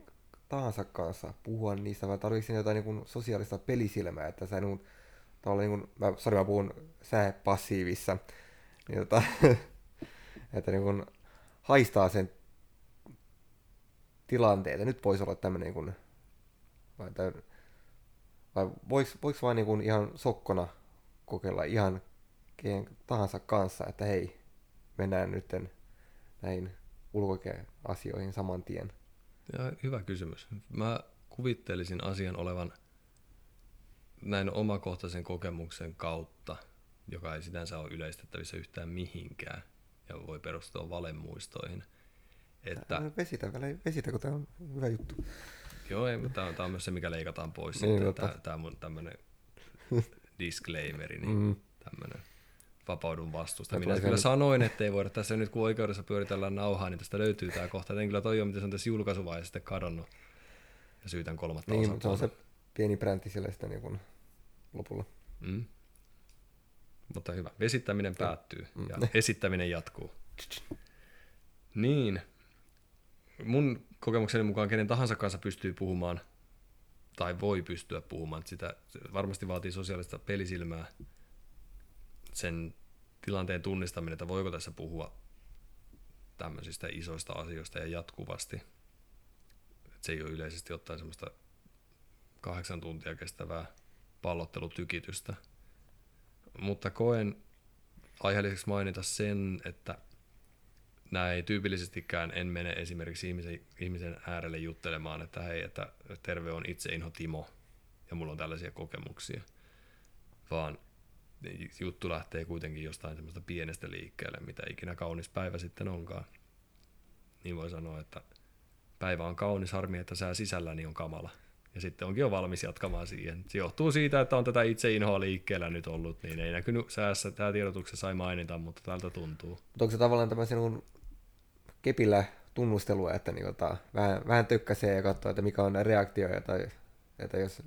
tahansa kanssa puhua niistä vai tarvitsetko siinä jotain niin sosiaalista pelisilmää, että sä niin kuin, niin kuin, mä, sorry, mä puhun sä passiivissa, niin tota, että niin kuin haistaa sen tilanteen, nyt voisi olla tämmöinen niin kuin, vai, tai, vai voiko, voiko vaan niin kuin ihan sokkona kokeilla ihan kenen tahansa kanssa, että hei, mennään nyt näihin ulkoasioihin saman tien? Ja hyvä kysymys. Mä kuvittelisin asian olevan näin omakohtaisen kokemuksen kautta, joka ei sinänsä ole yleistettävissä yhtään mihinkään ja voi perustua valemuistoihin. Että... Vesitä, vesitä, kun tämä on hyvä juttu. Joo, ei, mutta tämä on, tämä on myös se, mikä leikataan pois. Niin, tämä, tämä on mun tämmöinen disclaimeri, niin mm. tämmöinen vapaudun vastuusta. Minä kyllä sen... sanoin, että ei voida tässä nyt, kun oikeudessa pyöritellään nauhaa, niin tästä löytyy tämä kohta. En kyllä toi mitä se on tässä julkaisuvaiheessa sitten kadonnut. Ja syytän kolmatta Niin, mutta se on se pieni bränti siellä sitten niin lopulla. Mm. Mutta hyvä. Vesittäminen päättyy mm. ja esittäminen jatkuu. Niin. Mun kokemukseni mukaan kenen tahansa kanssa pystyy puhumaan tai voi pystyä puhumaan. Sitä varmasti vaatii sosiaalista pelisilmää sen tilanteen tunnistaminen, että voiko tässä puhua tämmöisistä isoista asioista ja jatkuvasti. Että se ei ole yleisesti ottaen semmoista kahdeksan tuntia kestävää pallottelutykitystä. Mutta koen aiheelliseksi mainita sen, että näin tyypillisestikään en mene esimerkiksi ihmisen, ihmisen äärelle juttelemaan, että hei, että terve on itse Inho Timo ja mulla on tällaisia kokemuksia, vaan juttu lähtee kuitenkin jostain semmoista pienestä liikkeelle, mitä ikinä kaunis päivä sitten onkaan. Niin voi sanoa, että päivä on kaunis, harmi, että sää sisälläni on kamala. Ja sitten onkin jo valmis jatkamaan siihen. Se johtuu siitä, että on tätä itse inhoa liikkeellä nyt ollut, niin ei näkynyt säässä, tämä tiedotuksessa sai mainita, mutta tältä tuntuu. Mutta onko se tavallaan tämä sinun kepillä tunnustelua, että niin ota, vähän, vähän tökkäsee ja katsoo, että mikä on reaktio, tai että jos,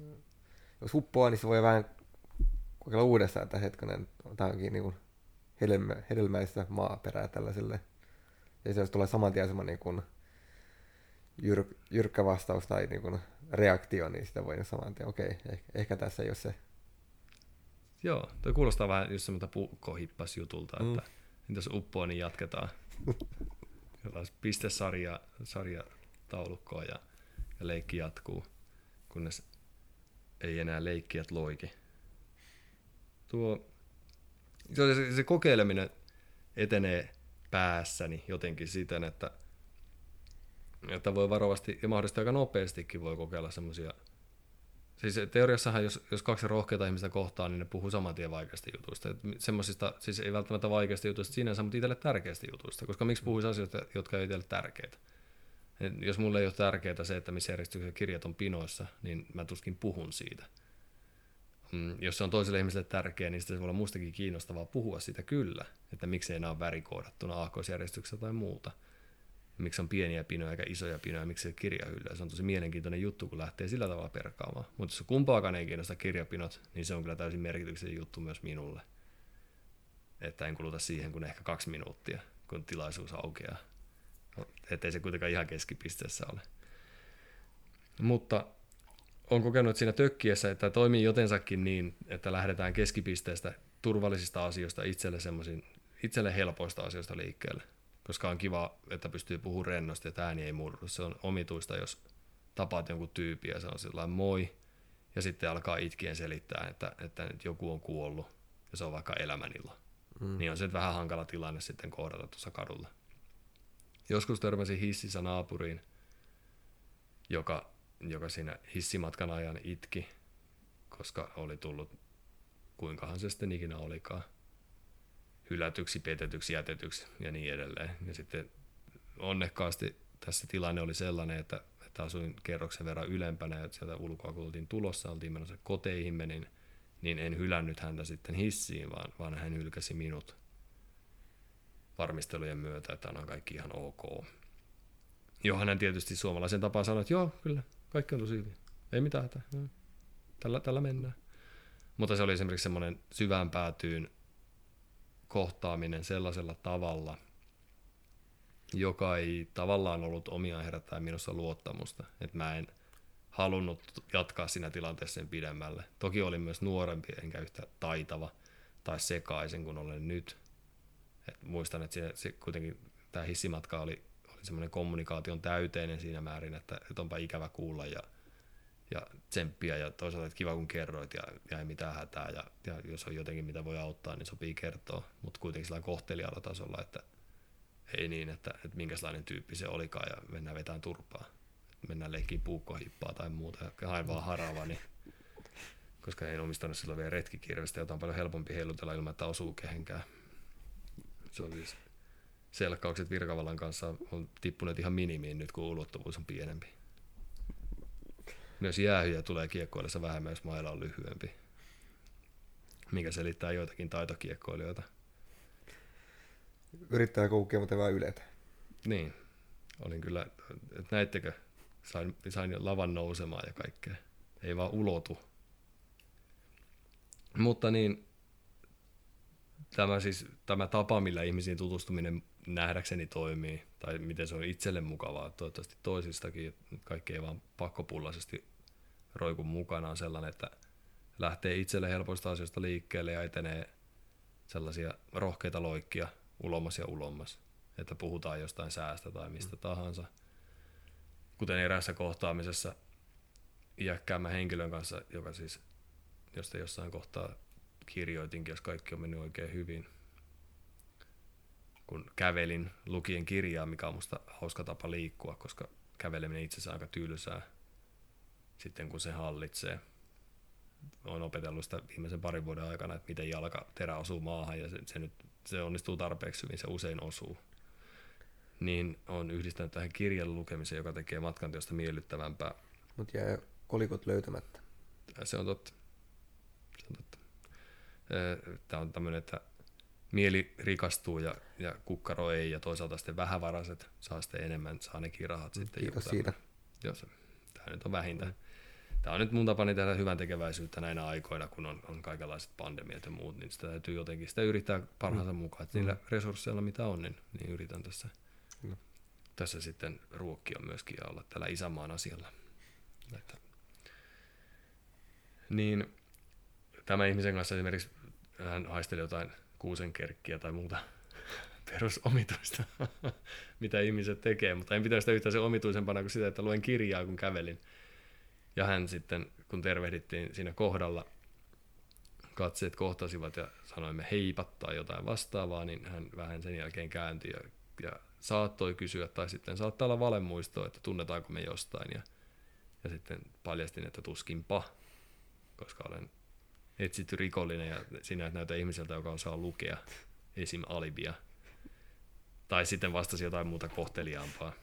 jos uppoaa, niin se voi vähän kokeilla uudestaan, että hetkonen, tämä onkin niin kuin hedelmä, hedelmäistä maaperää tällaiselle. Ja se jos tulee saman tien semmoinen niin kuin jyr, jyrkkä vastaus tai niin kuin reaktio, niin sitä voi saman tien, okei, okay, ehkä, ehkä tässä ei ole se. Joo, tuo kuulostaa vähän just semmoista puukkohippas jutulta, mm. että jos uppoa, niin jatketaan. pistesarja sarja taulukkoa ja, ja leikki jatkuu, kunnes ei enää leikkijät loiki. Tuo, se, se, se kokeileminen etenee päässäni jotenkin siten, että, että voi varovasti ja mahdollisesti aika nopeastikin voi kokeilla semmoisia Siis teoriassahan, jos, jos kaksi rohkeita ihmistä kohtaa, niin ne puhuu saman tien vaikeasti jutuista. Semmoisista, siis ei välttämättä vaikeasti jutuista sinänsä, mutta itselle tärkeistä jutuista. Koska miksi puhuisi asioista, jotka ei itselle tärkeitä? Et jos mulle ei ole tärkeää se, että missä järjestyksessä kirjat on pinoissa, niin mä tuskin puhun siitä. Mm, jos se on toiselle ihmiselle tärkeä, niin sitten se voi olla mustakin kiinnostavaa puhua siitä kyllä, että miksei nämä on värikoodattuna aakkosjärjestyksessä tai muuta miksi on pieniä pinoja eikä isoja pinoja, miksi se kirjahyllyä. Se on tosi mielenkiintoinen juttu, kun lähtee sillä tavalla perkaamaan. Mutta jos kumpaakaan ei kiinnosta kirjapinot, niin se on kyllä täysin merkityksellinen juttu myös minulle. Että en kuluta siihen kuin ehkä kaksi minuuttia, kun tilaisuus aukeaa. No, ettei se kuitenkaan ihan keskipisteessä ole. Mutta on kokenut siinä tökkiessä, että toimii jotensakin niin, että lähdetään keskipisteestä turvallisista asioista itselle, itselle helpoista asioista liikkeelle koska on kiva, että pystyy puhumaan rennosti, että ääni ei murru. Se on omituista, jos tapaat jonkun tyypin ja se on sillä moi, ja sitten alkaa itkien selittää, että, että nyt joku on kuollut, ja se on vaikka elämänilla. Mm. Niin on se vähän hankala tilanne sitten kohdata tuossa kadulla. Joskus törmäsin hississä naapuriin, joka, joka siinä hissimatkan ajan itki, koska oli tullut, kuinkahan se sitten ikinä olikaan, hylätyksi, petetyksi, jätetyksi ja niin edelleen. Ja sitten onnekkaasti tässä tilanne oli sellainen, että, että asuin kerroksen verran ylempänä ja sieltä ulkoa kun oltiin tulossa, oltiin menossa koteihimme, niin, niin en hylännyt häntä sitten hissiin, vaan, vaan hän hylkäsi minut varmistelujen myötä, että on kaikki ihan ok. Johon hän tietysti suomalaisen tapaan sanoi, että joo, kyllä, kaikki on tosi hyvin. Ei mitään hätää. Tällä, tällä mennään. Mutta se oli esimerkiksi semmoinen syvään päätyyn kohtaaminen sellaisella tavalla, joka ei tavallaan ollut omiaan herättää minussa luottamusta. Että mä en halunnut jatkaa siinä tilanteessa sen pidemmälle. Toki olin myös nuorempi, enkä yhtä taitava tai sekaisin kuin olen nyt. Et muistan, että se, se kuitenkin tämä hissimatka oli, oli semmoinen kommunikaation täyteinen siinä määrin, että, että onpa ikävä kuulla ja ja tsemppiä ja toisaalta, että kiva kun kerroit ja, ja ei mitään hätää ja, ja jos on jotenkin mitä voi auttaa, niin sopii kertoa, mutta kuitenkin sillä kohtelialla tasolla, että ei niin, että, että minkälainen tyyppi se olikaan ja mennään vetään turpaa. Mennään leikkiin puukkohippaa tai muuta ja hain vaan harava, niin, koska en omistanut silloin vielä retkikirvestä, jota on paljon helpompi heilutella ilman, että osuu kehenkään. Se on siis selkkaukset virkavallan kanssa on tippuneet ihan minimiin nyt, kun ulottuvuus on pienempi. Myös jäähyjä tulee kiekkoillessa vähemmän, jos maila on lyhyempi. Mikä selittää joitakin taitokiekkoilijoita. Yrittää koukkia, mutta vaan yletä. Niin. Olin kyllä, että näittekö, sain, sain lavan nousemaan ja kaikkea. Ei vaan ulotu. Mutta niin, tämä, siis, tämä tapa, millä ihmisiin tutustuminen nähdäkseni toimii, tai miten se on itselle mukavaa, toivottavasti toisistakin, kaikki ei vaan pakkopullaisesti roikun mukana on sellainen, että lähtee itselle helpoista asioista liikkeelle ja etenee sellaisia rohkeita loikkia ulomas ja ulomas, että puhutaan jostain säästä tai mistä tahansa. Kuten eräässä kohtaamisessa iäkkäämmän henkilön kanssa, joka siis, josta jossain kohtaa kirjoitinkin, jos kaikki on mennyt oikein hyvin, kun kävelin lukien kirjaa, mikä on musta hauska tapa liikkua, koska käveleminen itsessään aika tylsää sitten kun se hallitsee. olen opetellut sitä viimeisen parin vuoden aikana, että miten jalka terä osuu maahan ja se, se, nyt, se onnistuu tarpeeksi hyvin, se usein osuu. Niin on yhdistänyt tähän kirjan lukemiseen, joka tekee matkan teosta miellyttävämpää. Mutta jää kolikot löytämättä. Se on totta. Se on totta. Tämä on tämmöinen, että mieli rikastuu ja, ja kukkaro ei, ja toisaalta sitten vähävaraiset saa sitten enemmän, saa nekin rahat sitten. Kiitos siitä. Tämä nyt on vähintään. Tämä on nyt mun tapani tehdä hyvän tekeväisyyttä näinä aikoina, kun on, on kaikenlaiset pandemiat ja muut, niin sitä täytyy jotenkin sitä yrittää parhaansa mm. mukaan. Että niillä mm. resursseilla, mitä on, niin, niin yritän tässä, mm. tässä sitten ruokkia myöskin ja olla tällä isämaan asialla. Että, niin tämä ihmisen kanssa esimerkiksi hän haisteli jotain kuusenkerkkiä tai muuta perusomituista, mitä ihmiset tekee, mutta en pitäisi sitä yhtään se omituisempana kuin sitä, että luen kirjaa, kun kävelin. Ja hän sitten, kun tervehdittiin siinä kohdalla, katseet kohtasivat ja sanoimme heipat tai jotain vastaavaa, niin hän vähän sen jälkeen kääntyi ja, ja saattoi kysyä, tai sitten saattaa olla valemuisto, että tunnetaanko me jostain. Ja, ja sitten paljastin, että tuskinpa, koska olen etsitty rikollinen ja sinä et näytä ihmiseltä, joka osaa lukea esim. alibia. Tai sitten vastasi jotain muuta kohteliaampaa.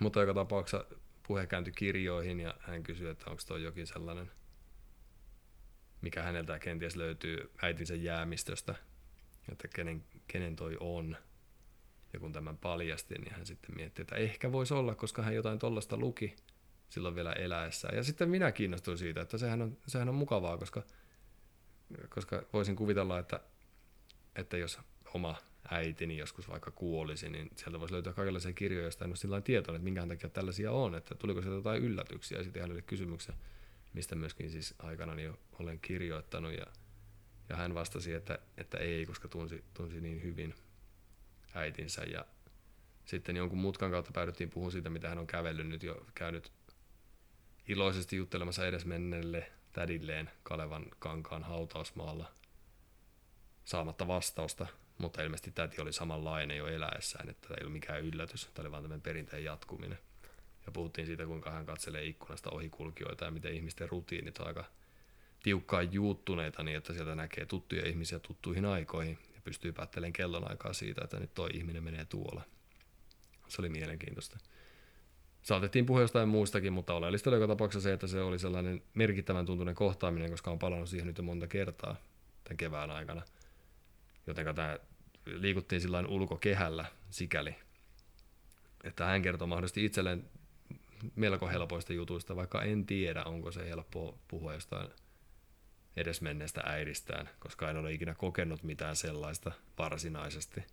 Mutta joka tapauksessa puhe kääntyi kirjoihin ja hän kysyi, että onko tuo jokin sellainen, mikä häneltä kenties löytyy äitinsä jäämistöstä, että kenen, kenen toi on. Ja kun tämän paljasti, niin hän sitten mietti, että ehkä voisi olla, koska hän jotain tollasta luki silloin vielä eläessään. Ja sitten minä kiinnostuin siitä, että sehän on, sehän on mukavaa, koska, koska voisin kuvitella, että, että jos oma äitini joskus vaikka kuolisi, niin sieltä voisi löytää kaikenlaisia kirjoja, joista en ole sillä tietoinen, että minkä takia tällaisia on, että tuliko sieltä jotain yllätyksiä. Ja sitten hänelle kysymyksiä, mistä myöskin siis aikana jo olen kirjoittanut. Ja, ja hän vastasi, että, että ei, koska tunsi, tunsi niin hyvin äitinsä. Ja sitten jonkun mutkan kautta päädyttiin puhumaan siitä, mitä hän on kävellyt nyt jo käynyt iloisesti juttelemassa edesmennelle tädilleen Kalevan kankaan hautausmaalla saamatta vastausta mutta ilmeisesti täti oli samanlainen jo eläessään, että tämä ei ollut mikään yllätys. Tämä oli vain tämmöinen perinteen jatkuminen. Ja puhuttiin siitä, kuinka hän katselee ikkunasta ohikulkijoita ja miten ihmisten rutiinit on aika tiukkaan juuttuneita niin, että sieltä näkee tuttuja ihmisiä tuttuihin aikoihin ja pystyy päättelemään kellonaikaa siitä, että nyt toi ihminen menee tuolla. Se oli mielenkiintoista. Saatettiin puhua jostain muustakin, mutta oleellista oli joka tapauksessa se, että se oli sellainen merkittävän tuntunen kohtaaminen, koska on palannut siihen nyt jo monta kertaa tämän kevään aikana. Joten tämä liikuttiin sillä ulkokehällä sikäli, että hän kertoo mahdollisesti itselleen melko helpoista jutuista, vaikka en tiedä, onko se helppoa puhua jostain edesmenneestä äidistään, koska en ole ikinä kokenut mitään sellaista varsinaisesti.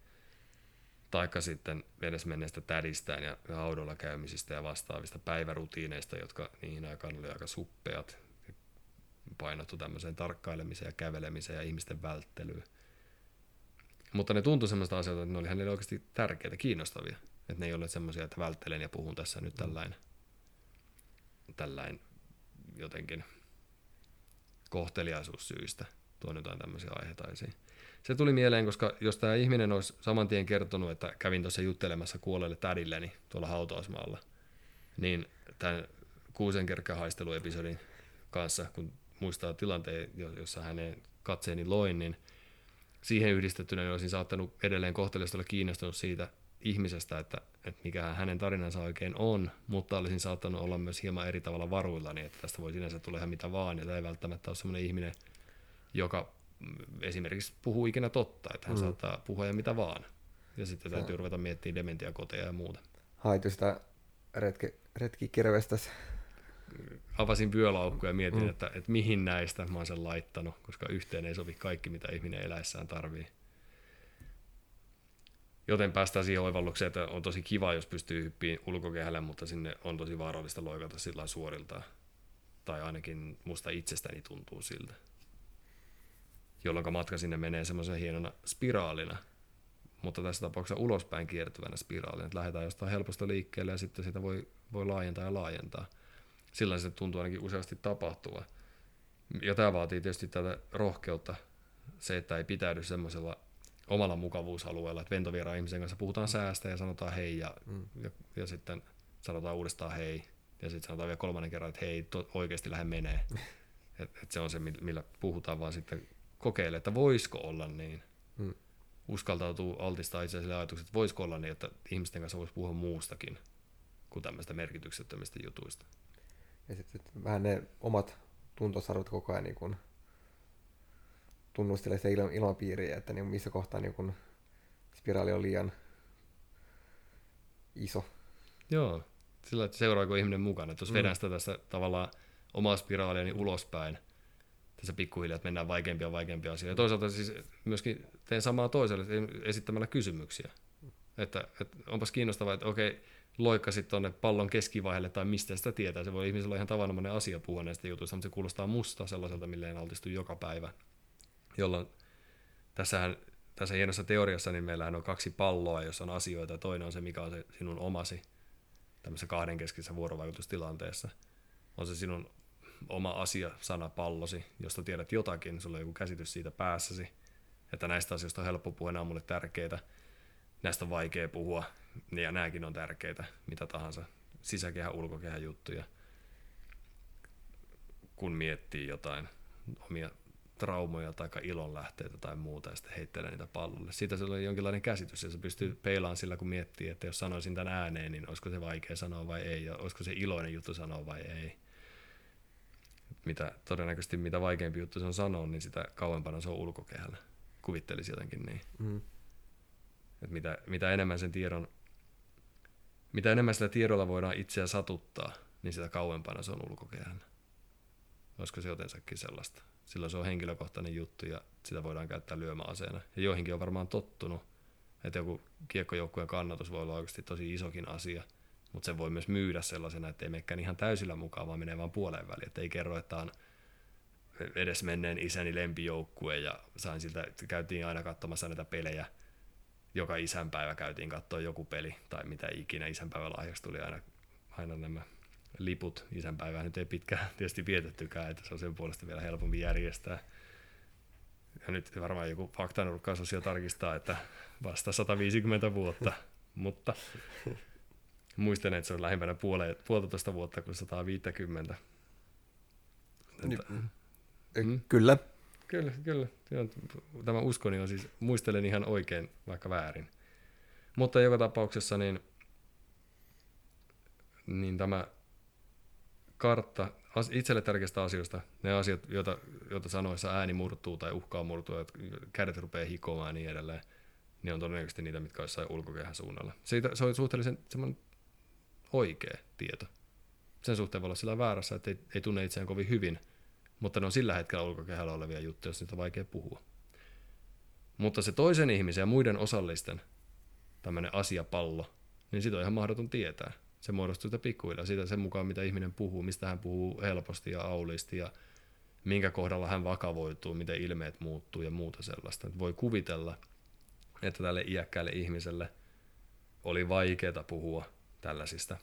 Taikka sitten edesmenneestä tädistään ja haudolla käymisistä ja vastaavista päivärutiineista, jotka niihin aikaan oli aika suppeat, painottu tämmöiseen tarkkailemiseen ja kävelemiseen ja ihmisten välttelyyn. Mutta ne tuntui semmoista asioita, että ne oli hänelle oikeasti tärkeitä, kiinnostavia. Että ne ei ole semmoisia, että välttelen ja puhun tässä nyt tällainen, tällainen jotenkin kohteliaisuussyistä tuon jotain tämmöisiä aiheita esiin. Se tuli mieleen, koska jos tämä ihminen olisi saman tien kertonut, että kävin tuossa juttelemassa kuolleelle tädilleni tuolla hautausmaalla, niin tämän kuusenkerkkähaisteluepisodin kanssa, kun muistaa tilanteen, jossa hänen katseeni loin, niin siihen yhdistettynä niin olisin saattanut edelleen kohteliasta olla kiinnostunut siitä ihmisestä, että, että mikä hänen tarinansa oikein on, mutta olisin saattanut olla myös hieman eri tavalla varuilla, niin että tästä voi sinänsä tulla ihan mitä vaan, ja tämä ei välttämättä ole sellainen ihminen, joka esimerkiksi puhuu ikinä totta, että hän mm. saattaa puhua ja mitä vaan. Ja sitten täytyy ja. ruveta miettimään dementiakoteja ja muuta. Haitu sitä retki, retkikirvestäsi avasin vyölaukkuja ja mietin, mm. että, että mihin näistä mä oon sen laittanut, koska yhteen ei sovi kaikki, mitä ihminen eläessään tarvii. Joten päästään siihen oivallukseen, että on tosi kiva, jos pystyy hyppiin ulkokehälle, mutta sinne on tosi vaarallista loikata sillä suorilta. Tai ainakin musta itsestäni tuntuu siltä. Jolloin matka sinne menee semmoisen hienona spiraalina, mutta tässä tapauksessa ulospäin kiertyvänä spiraalina, että lähdetään jostain helposta liikkeelle ja sitten sitä voi, voi laajentaa ja laajentaa – sillä se tuntuu ainakin useasti tapahtua. Ja tämä vaatii tietysti tätä rohkeutta, se, että ei pitäydy semmoisella omalla mukavuusalueella, että ventovieraan ihmisen kanssa puhutaan säästä ja sanotaan hei ja, mm. ja, ja sitten sanotaan uudestaan hei ja sitten sanotaan vielä kolmannen kerran, että hei, to, oikeasti lähde menee. Että et se on se, millä puhutaan, vaan sitten kokeile, että voisiko olla niin. Mm. Uskaltautuu altistaa itse sille ajatukset, että voisiko olla niin, että ihmisten kanssa voisi puhua muustakin kuin tämmöistä merkityksettömistä jutuista. Ja sitten vähän ne omat tuntosarvot koko ajan niin kun tunnustelee sitä ilmapiiriä, että niin missä kohtaa niin kun spiraali on liian iso. Joo, sillä että seuraako ihminen mukana. Että jos mm. vedän sitä tässä tavallaan omaa spiraalia niin ulospäin, tässä pikkuhiljaa, että mennään vaikeampia ja vaikeampia asioita. Ja toisaalta siis myöskin teen samaa toiselle esittämällä kysymyksiä. Että, että onpas kiinnostavaa, että okei, loikkasit tuonne pallon keskivaiheelle tai mistä sitä tietää. Se voi ihmisellä olla ihan tavanomainen asia puhua näistä jutuista, mutta se kuulostaa musta sellaiselta, milleen altistuu joka päivä. Jolloin tässähän, tässä hienossa teoriassa niin meillähän on kaksi palloa, jossa on asioita toinen on se, mikä on se sinun omasi tämmöisessä kahdenkeskisessä vuorovaikutustilanteessa. On se sinun oma asia, sana, pallosi, josta tiedät jotakin, sulla on joku käsitys siitä päässäsi, että näistä asioista on helppo puhua, nämä on mulle tärkeitä, näistä on vaikea puhua, ja nämäkin on tärkeitä, mitä tahansa, sisäkehän, ulkokehän juttuja, kun miettii jotain omia traumoja tai ilonlähteitä tai muuta ja sitten heittelee niitä pallolle. Siitä se oli jonkinlainen käsitys ja se pystyy peilaamaan sillä, kun miettii, että jos sanoisin tämän ääneen, niin olisiko se vaikea sanoa vai ei ja olisiko se iloinen juttu sanoa vai ei. Mitä todennäköisesti mitä vaikeampi juttu se on sanoa, niin sitä kauempana se on ulkokehällä. Kuvittelisi jotenkin niin. Mm. Et mitä, mitä enemmän sen tiedon, mitä enemmän sillä tiedolla voidaan itseä satuttaa, niin sitä kauempana se on ulkokehällä. Olisiko se jotensakin sellaista? silloin se on henkilökohtainen juttu ja sitä voidaan käyttää lyömäaseena. Ja joihinkin on varmaan tottunut, että joku kiekkojoukkueen kannatus voi olla oikeasti tosi isokin asia, mutta se voi myös myydä sellaisena, että ei menekään ihan täysillä mukaan, vaan menee vaan puoleen väliin. Että ei kerro, että on edes menneen isäni lempijoukkue ja sain siltä, käytiin aina katsomassa näitä pelejä. Joka isänpäivä käytiin katsoa joku peli tai mitä ikinä isänpäivän lahjaksi tuli aina, aina nämä liput isänpäivää nyt ei pitkään tietysti vietettykään, että se on sen puolesta vielä helpompi järjestää. Ja nyt varmaan joku faktanurkkausosio tarkistaa, että vasta 150 vuotta, mutta muistan, että se on lähempänä puolitoista vuotta kuin 150. Että, mm. Kyllä. Kyllä, kyllä. Tämä uskoni on siis, muistelen ihan oikein, vaikka väärin. Mutta joka tapauksessa niin, niin tämä kartta itselle tärkeistä asioista, ne asiat, joita, joita sanoissa ääni murtuu tai uhkaa murtua, että kädet rupeaa hikoamaan ja niin edelleen, niin on todennäköisesti niitä, mitkä on jossain ulkokehän suunnalla. Siitä, se on suhteellisen semmoinen oikea tieto. Sen suhteen voi olla sillä väärässä, että ei, ei tunne itseään kovin hyvin, mutta ne on sillä hetkellä ulkokehällä olevia juttuja, jos niitä on vaikea puhua. Mutta se toisen ihmisen ja muiden osallisten tämmöinen asiapallo, niin sitä on ihan mahdoton tietää se muodostuu sitä pikkuhiljaa siitä sen mukaan, mitä ihminen puhuu, mistä hän puhuu helposti ja aulisti ja minkä kohdalla hän vakavoituu, miten ilmeet muuttuu ja muuta sellaista. Voi kuvitella, että tälle iäkkäälle ihmiselle oli vaikeaa puhua tällaisista.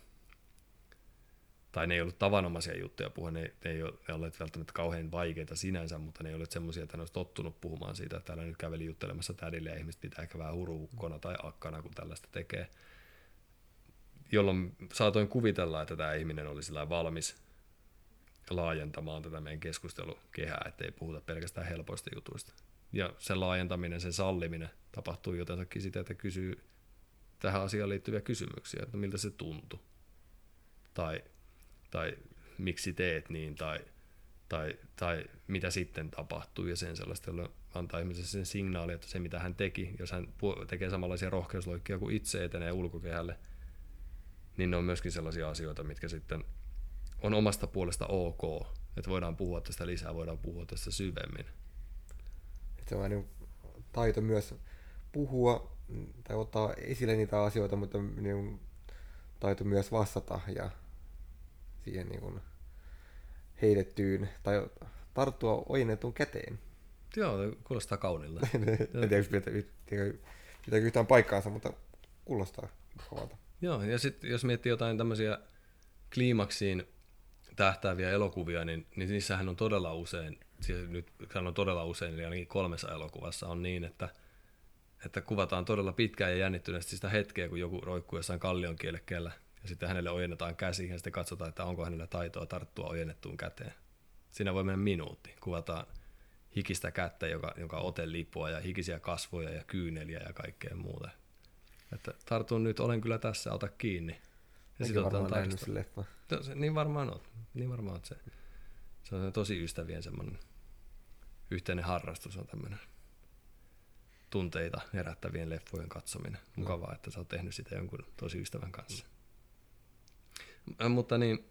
Tai ne ei ollut tavanomaisia juttuja puhua, ne, ne ei ole olleet välttämättä kauhean vaikeita sinänsä, mutta ne ei ole semmoisia, että ne olisi tottunut puhumaan siitä, että täällä nyt käveli juttelemassa tädille ja ihmiset pitää ehkä vähän huruukkona tai akkana, kun tällaista tekee jolloin saatoin kuvitella, että tämä ihminen oli sillä valmis laajentamaan tätä meidän keskustelukehää, ettei puhuta pelkästään helpoista jutuista. Ja sen laajentaminen, sen salliminen tapahtuu jotensakin sitä, että kysyy tähän asiaan liittyviä kysymyksiä, että miltä se tuntui. Tai, tai miksi teet niin, tai, tai, tai mitä sitten tapahtuu, ja sen sellaista, jolloin antaa ihmiselle sen signaali, että se mitä hän teki, jos hän tekee samanlaisia rohkeusloikkia kuin itse etenee ulkokehälle – niin ne on myöskin sellaisia asioita, mitkä sitten on omasta puolesta ok, että voidaan puhua tästä lisää, voidaan puhua tästä syvemmin. Se on niin taito myös puhua tai ottaa esille niitä asioita, mutta niin taito myös vastata ja siihen niin kuin heitettyyn tai tarttua ojennetun käteen. Joo, kuulostaa kaunilta. en tiedä, pitääkö yhtään paikkaansa, mutta kuulostaa kovalta. Joo, ja sitten jos miettii jotain tämmöisiä kliimaksiin tähtääviä elokuvia, niin, niin niissähän on todella usein, siis nyt sanon todella usein, eli ainakin kolmessa elokuvassa on niin, että, että kuvataan todella pitkään ja jännittyneesti sitä hetkeä, kun joku roikkuu jossain kallion kielekkeellä, ja sitten hänelle ojennetaan käsi, ja sitten katsotaan, että onko hänellä taitoa tarttua ojennettuun käteen. Siinä voi mennä minuutti. Kuvataan hikistä kättä, joka, joka ote lipua ja hikisiä kasvoja ja kyyneliä ja kaikkea muuta. Että tartun nyt, olen kyllä tässä, ota kiinni. Ja sitten nähnyt leffa. Se, niin varmaan on. Niin varmaan on se. Se on tosi ystävien semmoinen yhteinen harrastus on tämmöinen tunteita herättävien leffojen katsominen. Mukavaa, no. että sä oot tehnyt sitä jonkun tosi ystävän kanssa. Mm. Mutta niin,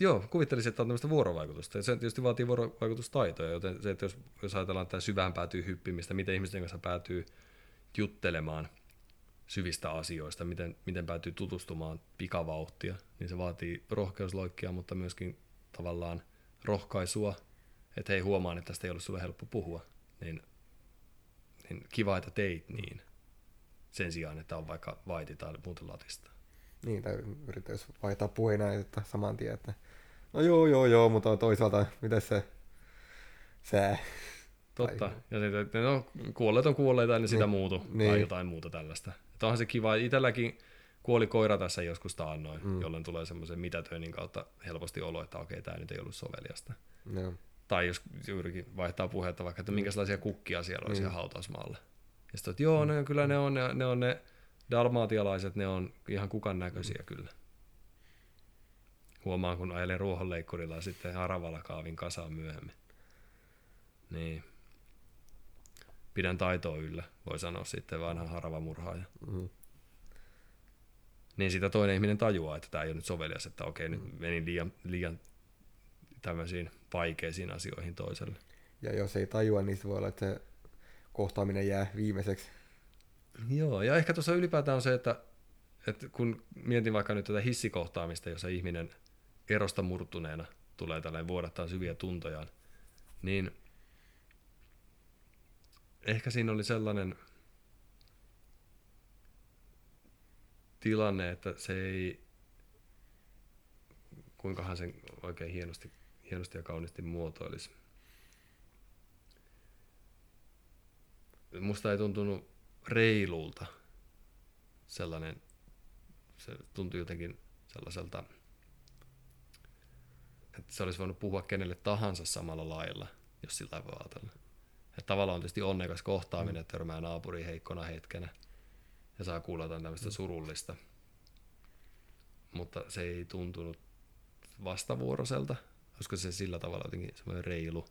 joo, kuvittelisin, että on tämmöistä vuorovaikutusta. Ja se tietysti vaatii vuorovaikutustaitoja, joten se, että jos, jos ajatellaan tätä syvään päätyy hyppimistä, miten ihmisten kanssa päätyy juttelemaan syvistä asioista, miten, miten päätyy tutustumaan pikavauhtia, niin se vaatii rohkeusloikkia, mutta myöskin tavallaan rohkaisua, että hei huomaan, että tästä ei ollut sulle helppo puhua, niin, niin kiva, että teit niin, sen sijaan, että on vaikka vaiti tai muuten latista. Niin, tai yrittäisi vaihtaa että saman tien, että no joo, joo, joo, mutta toisaalta, miten se sää? Totta. Ja sitten, no, kuolleet on kuolleita, niin, niin sitä muutu, niin. tai jotain muuta tällaista. Että onhan se kiva. Itselläkin kuoli koira tässä joskus taannoin, mm. jolloin tulee semmoisen mitätöinnin kautta helposti olo, että okei, tämä nyt ei ollut soveliasta. No. Tai jos juurikin vaihtaa puhetta vaikka, että minkälaisia kukkia siellä on mm. siellä hautausmaalla. Ja sitten, että joo, ne, kyllä ne on ne, ne, on ne dalmaatialaiset, ne on ihan kukan näköisiä mm. kyllä. Huomaan, kun ajelen ruohonleikkurilla ja sitten haravalla kaavin kasaan myöhemmin. Niin. Pidän taitoa yllä, voi sanoa sitten vanha haravamurhaaja. Mm. Niin sitä toinen ihminen tajuaa, että tämä ei ole nyt sovelias, että okei, mm. nyt menin liian, liian tämmöisiin vaikeisiin asioihin toiselle. Ja jos ei tajua, niin se voi olla, että se kohtaaminen jää viimeiseksi. Joo, ja ehkä tuossa ylipäätään on se, että, että kun mietin vaikka nyt tätä hissikohtaamista, jossa ihminen erosta murtuneena tulee tällainen vuodattaa syviä tuntojaan, niin ehkä siinä oli sellainen tilanne, että se ei, kuinkahan sen oikein hienosti hienosti ja kauniisti muotoilisi. Musta ei tuntunut reilulta sellainen, se tuntui jotenkin sellaiselta, että se olisi voinut puhua kenelle tahansa samalla lailla, jos sillä voi ajatella. Että tavallaan on tietysti onnekas kohtaaminen, että törmää naapuriin heikkona hetkenä ja saa kuulla jotain tämmöistä surullista. Mutta se ei tuntunut vastavuoroiselta, olisiko se sillä tavalla jotenkin semmoinen reilu.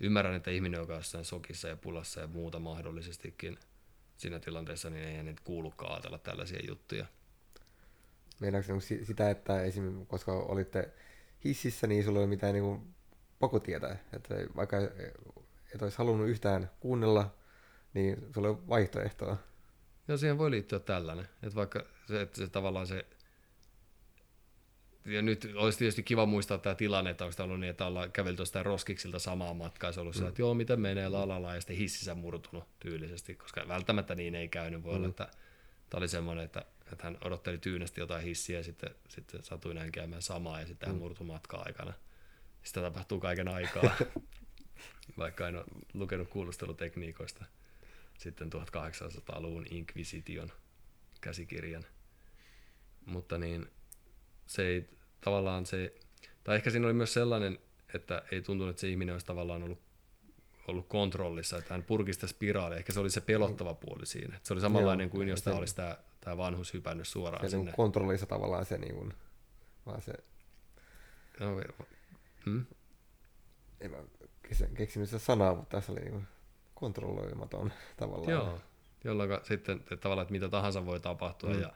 Ymmärrän, että ihminen, joka on jossain sokissa ja pulassa ja muuta mahdollisestikin siinä tilanteessa, niin ei nyt kuulukaan ajatella tällaisia juttuja. Meinaatko niinku sitä, että esimerkiksi koska olitte hississä, niin sulla ei ole mitään niin pakotietä, että vaikka et olisi halunnut yhtään kuunnella, niin sulla on vaihtoehtoa. Ja siihen voi liittyä tällainen, että vaikka se, että se tavallaan se ja nyt olisi tietysti kiva muistaa tämä tilanne, että onko ollut niin, että ollaan kävelty jostain roskiksilta samaa matkaa, se on ollut mm. että joo, miten menee, lalala, ja sitten hississä murtunut tyylisesti, koska välttämättä niin ei käynyt. Voi mm. olla, että tämä oli semmoinen, että, että hän odotteli tyynesti jotain hissiä, ja sitten, sitten satui näin käymään samaa, ja sitten mm. hän murtui matkaa aikana. Sitä tapahtuu kaiken aikaa, vaikka en ole lukenut kuulustelutekniikoista sitten 1800-luvun Inquisition käsikirjan. Mutta niin, se ei tavallaan se, tai ehkä siinä oli myös sellainen, että ei tuntunut, että se ihminen olisi tavallaan ollut, ollut kontrollissa, että hän purki sitä spiraalia. Ehkä se oli se pelottava puoli siinä. Että se oli samanlainen Joo, kuin jos tämä olisi tämä, tämä vanhus hypännyt suoraan se sinne. kontrollissa tavallaan se, niin kuin, vaan se... No, hmm? En mä keksinyt sitä sanaa, mutta tässä oli niin kuin kontrolloimaton tavallaan. Joo, jolloin sitten että tavallaan, että mitä tahansa voi tapahtua mm. ja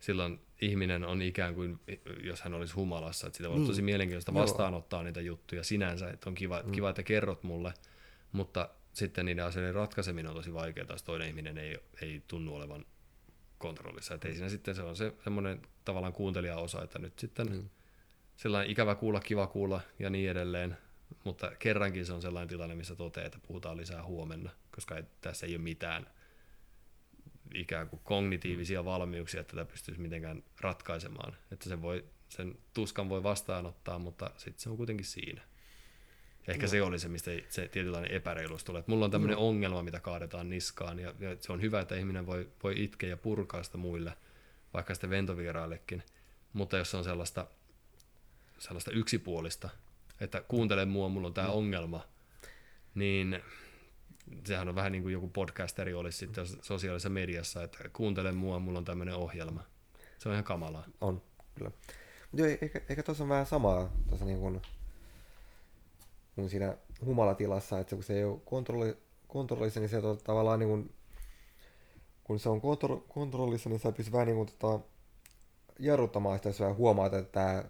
silloin ihminen on ikään kuin, jos hän olisi humalassa, että sitä on mm. tosi mielenkiintoista vastaanottaa Joo. niitä juttuja sinänsä, että on kiva, mm. kiva, että kerrot mulle, mutta sitten niiden asioiden ratkaiseminen on tosi vaikeaa, jos toinen ihminen ei, ei tunnu olevan kontrollissa. Että ei siinä sitten se on se semmoinen tavallaan kuuntelijaosa, että nyt sitten mm. sellainen ikävä kuulla, kiva kuulla ja niin edelleen, mutta kerrankin se on sellainen tilanne, missä toteaa, että puhutaan lisää huomenna, koska ei, tässä ei ole mitään – ikään kuin kognitiivisia valmiuksia, että tätä pystyisi mitenkään ratkaisemaan. Että sen, voi, sen tuskan voi vastaanottaa, mutta sitten se on kuitenkin siinä. Ehkä no. se oli se, mistä se tietynlainen epäreiluus tulee. Että mulla on tämmöinen no. ongelma, mitä kaadetaan niskaan, ja, ja se on hyvä, että ihminen voi, voi itkeä ja purkaa sitä muille, vaikka sitten ventovieraillekin. Mutta jos se on sellaista, sellaista yksipuolista, että kuuntele mua, mulla on tämä mm. ongelma, niin sehän on vähän niin kuin joku podcasteri olisi sitten sosiaalisessa mediassa, että kuuntele mua, mulla on tämmöinen ohjelma. Se on ihan kamalaa. On, kyllä. Mutta eikä, eikä tuossa on vähän samaa tuossa niin kuin, kun siinä humalatilassa, että kun se ei ole kontrolli, kontrollissa, niin se on tavallaan niin kuin, kun se on kontro, kontrollissa, niin sä pystyt vähän niin kuin tota, jarruttamaan sitä, jos sä huomaat, että tämä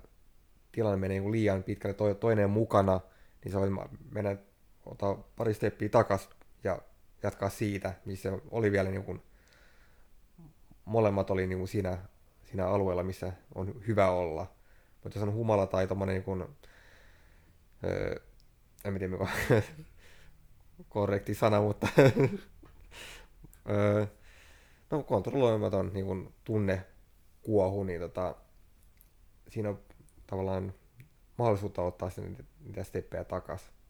tilanne menee niin kuin liian pitkälle, toi, toinen mukana, niin sä voit mennä, ottaa pari steppiä takas ja jatkaa siitä, missä oli vielä niin kuin, molemmat oli niin kuin siinä, siinä alueella, missä on hyvä olla. Mutta jos on humala tai tommonen niin kuin, öö, en tiedä mikä korrekti sana, mutta öö, no kontrolloimaton niin kuin tunne kuohu, niin tota, siinä on tavallaan mahdollisuutta ottaa sen niitä steppejä takaisin.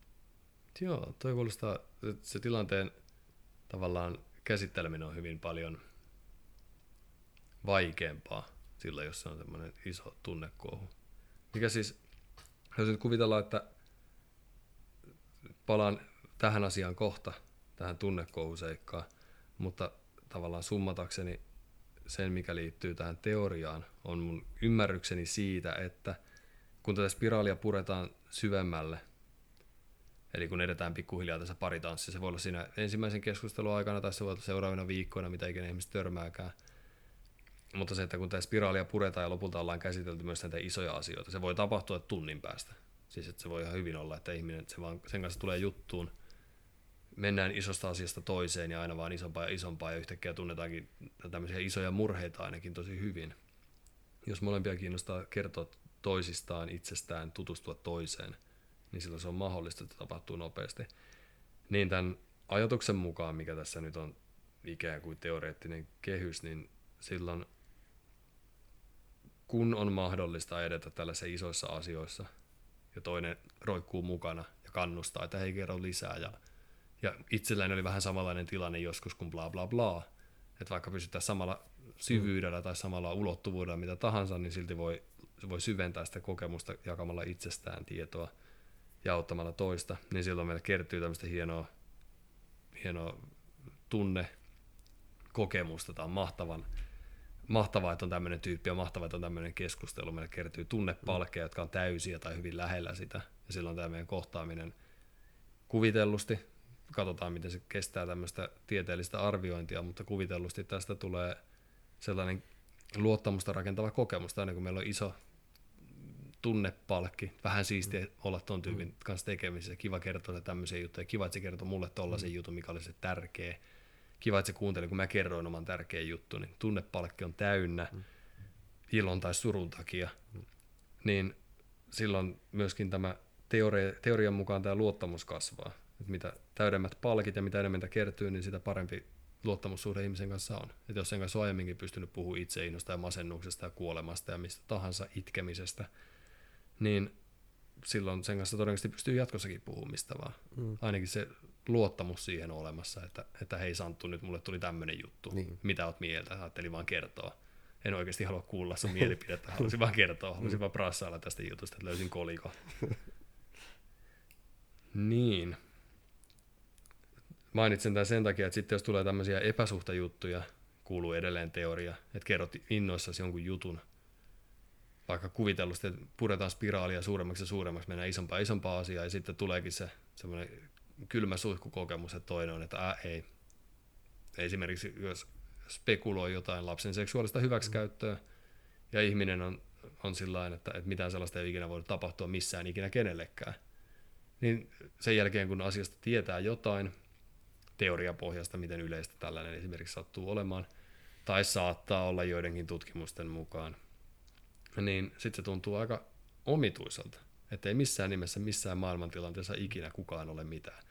Joo, toi kuulostaa, että se tilanteen tavallaan käsitteleminen on hyvin paljon vaikeampaa sillä, jos se on semmoinen iso tunnekuohu. Mikä siis, jos nyt kuvitellaan, että palaan tähän asiaan kohta, tähän tunnekuohuseikkaan, mutta tavallaan summatakseni sen, mikä liittyy tähän teoriaan, on mun ymmärrykseni siitä, että kun tätä spiraalia puretaan syvemmälle, eli kun edetään pikkuhiljaa tässä paritanssissa, se voi olla siinä ensimmäisen keskustelun aikana tai se voi olla seuraavina viikkoina, mitä ikinä ihmiset törmääkään, mutta se, että kun tämä spiraalia puretaan ja lopulta ollaan käsitelty myös näitä isoja asioita, se voi tapahtua tunnin päästä. Siis että se voi ihan hyvin olla, että ihminen se vaan, sen kanssa tulee juttuun, mennään isosta asiasta toiseen ja aina vaan isompaa ja isompaa ja yhtäkkiä tunnetaankin tämmöisiä isoja murheita ainakin tosi hyvin. Jos molempia kiinnostaa kertoa toisistaan, itsestään, tutustua toiseen, niin silloin se on mahdollista, että tapahtuu nopeasti. Niin tämän ajatuksen mukaan, mikä tässä nyt on ikään kuin teoreettinen kehys, niin silloin kun on mahdollista edetä tällaisissa isoissa asioissa ja toinen roikkuu mukana ja kannustaa, että hei kerro lisää ja ja itselläni oli vähän samanlainen tilanne joskus kuin bla bla bla. Että vaikka pysytään samalla syvyydellä tai samalla ulottuvuudella mitä tahansa, niin silti voi, voi syventää sitä kokemusta jakamalla itsestään tietoa ja auttamalla toista. Niin silloin meille kertyy tämmöistä hienoa, hienoa tunne, kokemusta. Tämä on mahtavan, mahtavaa, että on tämmöinen tyyppi ja mahtavaa, että on tämmöinen keskustelu. Meille kertyy tunnepalkeja, jotka on täysiä tai hyvin lähellä sitä. Ja silloin tämä meidän kohtaaminen kuvitellusti katsotaan, miten se kestää tämmöistä tieteellistä arviointia, mutta kuvitellusti tästä tulee sellainen luottamusta rakentava kokemus, aina kun meillä on iso tunnepalkki, vähän siistiä mm. olla tuon tyypin mm. kanssa tekemisissä, kiva kertoa tämmöisiä juttuja, kiva, että se kertoo mulle tollaisen mm. jutun, mikä oli se tärkeä, kiva, että se kuunteli, kun mä kerroin oman tärkeän juttu, niin tunnepalkki on täynnä mm. ilon tai surun takia, mm. niin silloin myöskin tämä teoria, teorian mukaan tämä luottamus kasvaa että mitä täydemmät palkit ja mitä enemmän niitä kertyy, niin sitä parempi luottamussuhde ihmisen kanssa on. Että jos sen kanssa on aiemminkin pystynyt puhumaan itseinnosta ja masennuksesta ja kuolemasta ja mistä tahansa itkemisestä, niin silloin sen kanssa todennäköisesti pystyy jatkossakin puhumista vaan. Mm. Ainakin se luottamus siihen on olemassa, että, että hei Santtu, nyt mulle tuli tämmöinen juttu. Niin. Mitä oot mieltä? Ajattelin vaan kertoa. En oikeasti halua kuulla sun mielipidettä, halusin vaan kertoa, halusin mm. vaan prassailla tästä jutusta, että löysin koliko. niin. Mainitsen tämän sen takia, että sitten jos tulee tämmöisiä epäsuhtajuttuja, kuuluu edelleen teoria, että kerrot innoissasi jonkun jutun, vaikka kuvitellusti, että puretaan spiraalia suuremmaksi ja suuremmaksi, mennään isompaa isompaa asiaa, ja sitten tuleekin se semmoinen kylmä suihkukokemus, että toinen on, että ää, ei. Esimerkiksi jos spekuloi jotain lapsen seksuaalista hyväksikäyttöä, ja ihminen on, on sillä että, että mitään sellaista ei ikinä voi tapahtua missään ikinä kenellekään, niin sen jälkeen kun asiasta tietää jotain, teoriapohjasta, miten yleistä tällainen esimerkiksi sattuu olemaan, tai saattaa olla joidenkin tutkimusten mukaan, niin sitten se tuntuu aika omituiselta, että ei missään nimessä missään maailmantilanteessa ikinä kukaan ole mitään.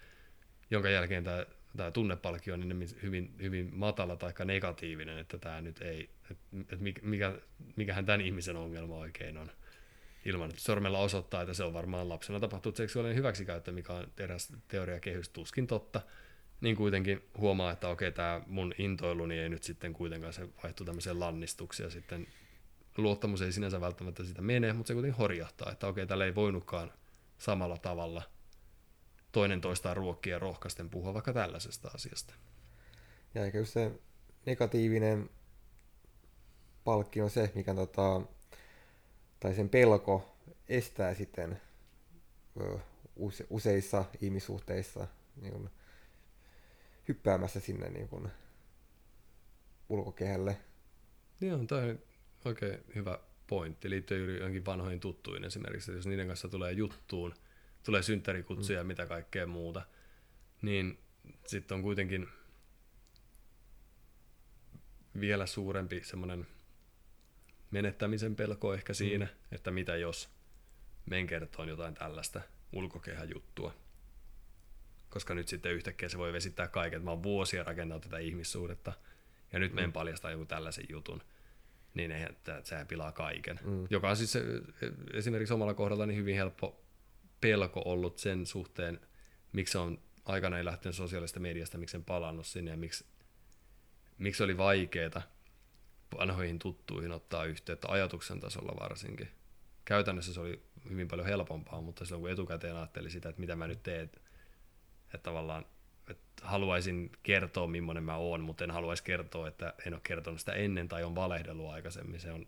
Jonka jälkeen tämä, tämä tunnepalkki on niin hyvin, hyvin matala tai negatiivinen, että tämä nyt ei, että mikä, mikähän tämän ihmisen ongelma oikein on ilman, että sormella osoittaa, että se on varmaan lapsena tapahtunut seksuaalinen hyväksikäyttö, mikä on eräs teoriakehys tuskin totta, niin kuitenkin huomaa, että okei, tämä mun intoiluni ei nyt sitten kuitenkaan se vaihtu tämmöiseen lannistukseen ja sitten luottamus ei sinänsä välttämättä sitä mene, mutta se kuitenkin horjahtaa, että okei, tällä ei voinutkaan samalla tavalla toinen toistaan ruokkia rohkaisten puhua vaikka tällaisesta asiasta. Ja eikä just se negatiivinen palkki on se, mikä tota, tai sen pelko estää sitten use, useissa ihmissuhteissa niin kuin, hyppäämässä sinne niin kuin, ulkokehälle. On, toi oikein hyvä pointti. Liittyy juuri johonkin vanhoihin tuttuihin esimerkiksi, että jos niiden kanssa tulee juttuun, tulee synttärikutsuja ja mitä kaikkea muuta, niin sitten on kuitenkin vielä suurempi semmoinen menettämisen pelko ehkä siinä, mm. että mitä jos men kertoo jotain tällaista ulkokehäjuttua. Koska nyt sitten yhtäkkiä se voi vesittää kaiken. Mä oon vuosia rakentanut tätä ihmissuhdetta ja nyt mm. menen paljastaa joku tällaisen jutun. Niin eihän, että sehän pilaa kaiken. Mm. Joka on siis esimerkiksi omalla kohdalla niin hyvin helppo pelko ollut sen suhteen, miksi on aikana ei lähtenyt sosiaalista mediasta, miksi en palannut sinne ja miksi, miksi oli vaikeaa vanhoihin tuttuihin ottaa yhteyttä ajatuksen tasolla varsinkin. Käytännössä se oli hyvin paljon helpompaa, mutta silloin kun etukäteen ajatteli sitä, että mitä mä nyt teen, että tavallaan haluaisin kertoa, millainen mä oon, mutta en haluaisi kertoa, että en ole kertonut sitä ennen tai on valehdellut aikaisemmin. Se on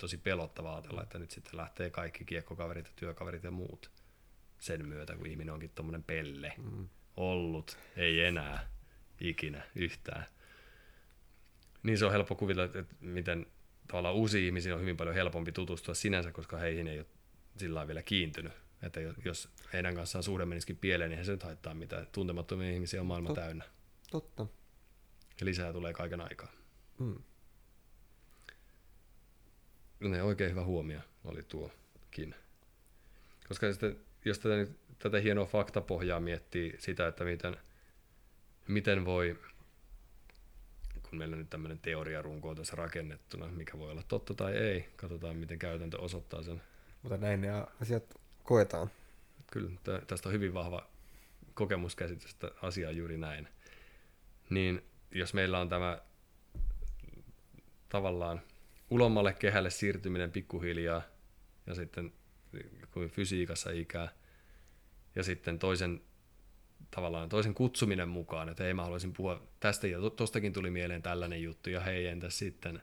tosi pelottavaa ajatella, että nyt sitten lähtee kaikki kiekkokaverit ja työkaverit ja muut sen myötä, kun ihminen onkin tuommoinen pelle mm. ollut, ei enää ikinä yhtään. Niin se on helppo kuvitella, että miten tavallaan uusiin ihmisiin on hyvin paljon helpompi tutustua sinänsä, koska heihin ei ole sillä vielä kiintynyt. Että jos heidän kanssaan suhde menisikin pieleen, niin se nyt haittaa mitään. Tuntemattomia ihmisiä on maailma Tot, täynnä. Totta. Ja lisää tulee kaiken aikaa. Mm. Ne oikein hyvä huomio oli tuokin. Koska sitten, jos tätä, tätä hienoa faktapohjaa miettii sitä, että miten, miten voi, kun meillä nyt tämmöinen teoriarunko on tässä rakennettuna, mikä voi olla totta tai ei, katsotaan miten käytäntö osoittaa sen. Mutta näin ne asiat koetaan. Kyllä, tästä on hyvin vahva kokemuskäsitys, että asia on juuri näin. Niin jos meillä on tämä tavallaan ulommalle kehälle siirtyminen pikkuhiljaa ja sitten kuin fysiikassa ikää ja sitten toisen tavallaan toisen kutsuminen mukaan, että hei mä haluaisin puhua tästä ja tostakin tuli mieleen tällainen juttu ja hei entäs sitten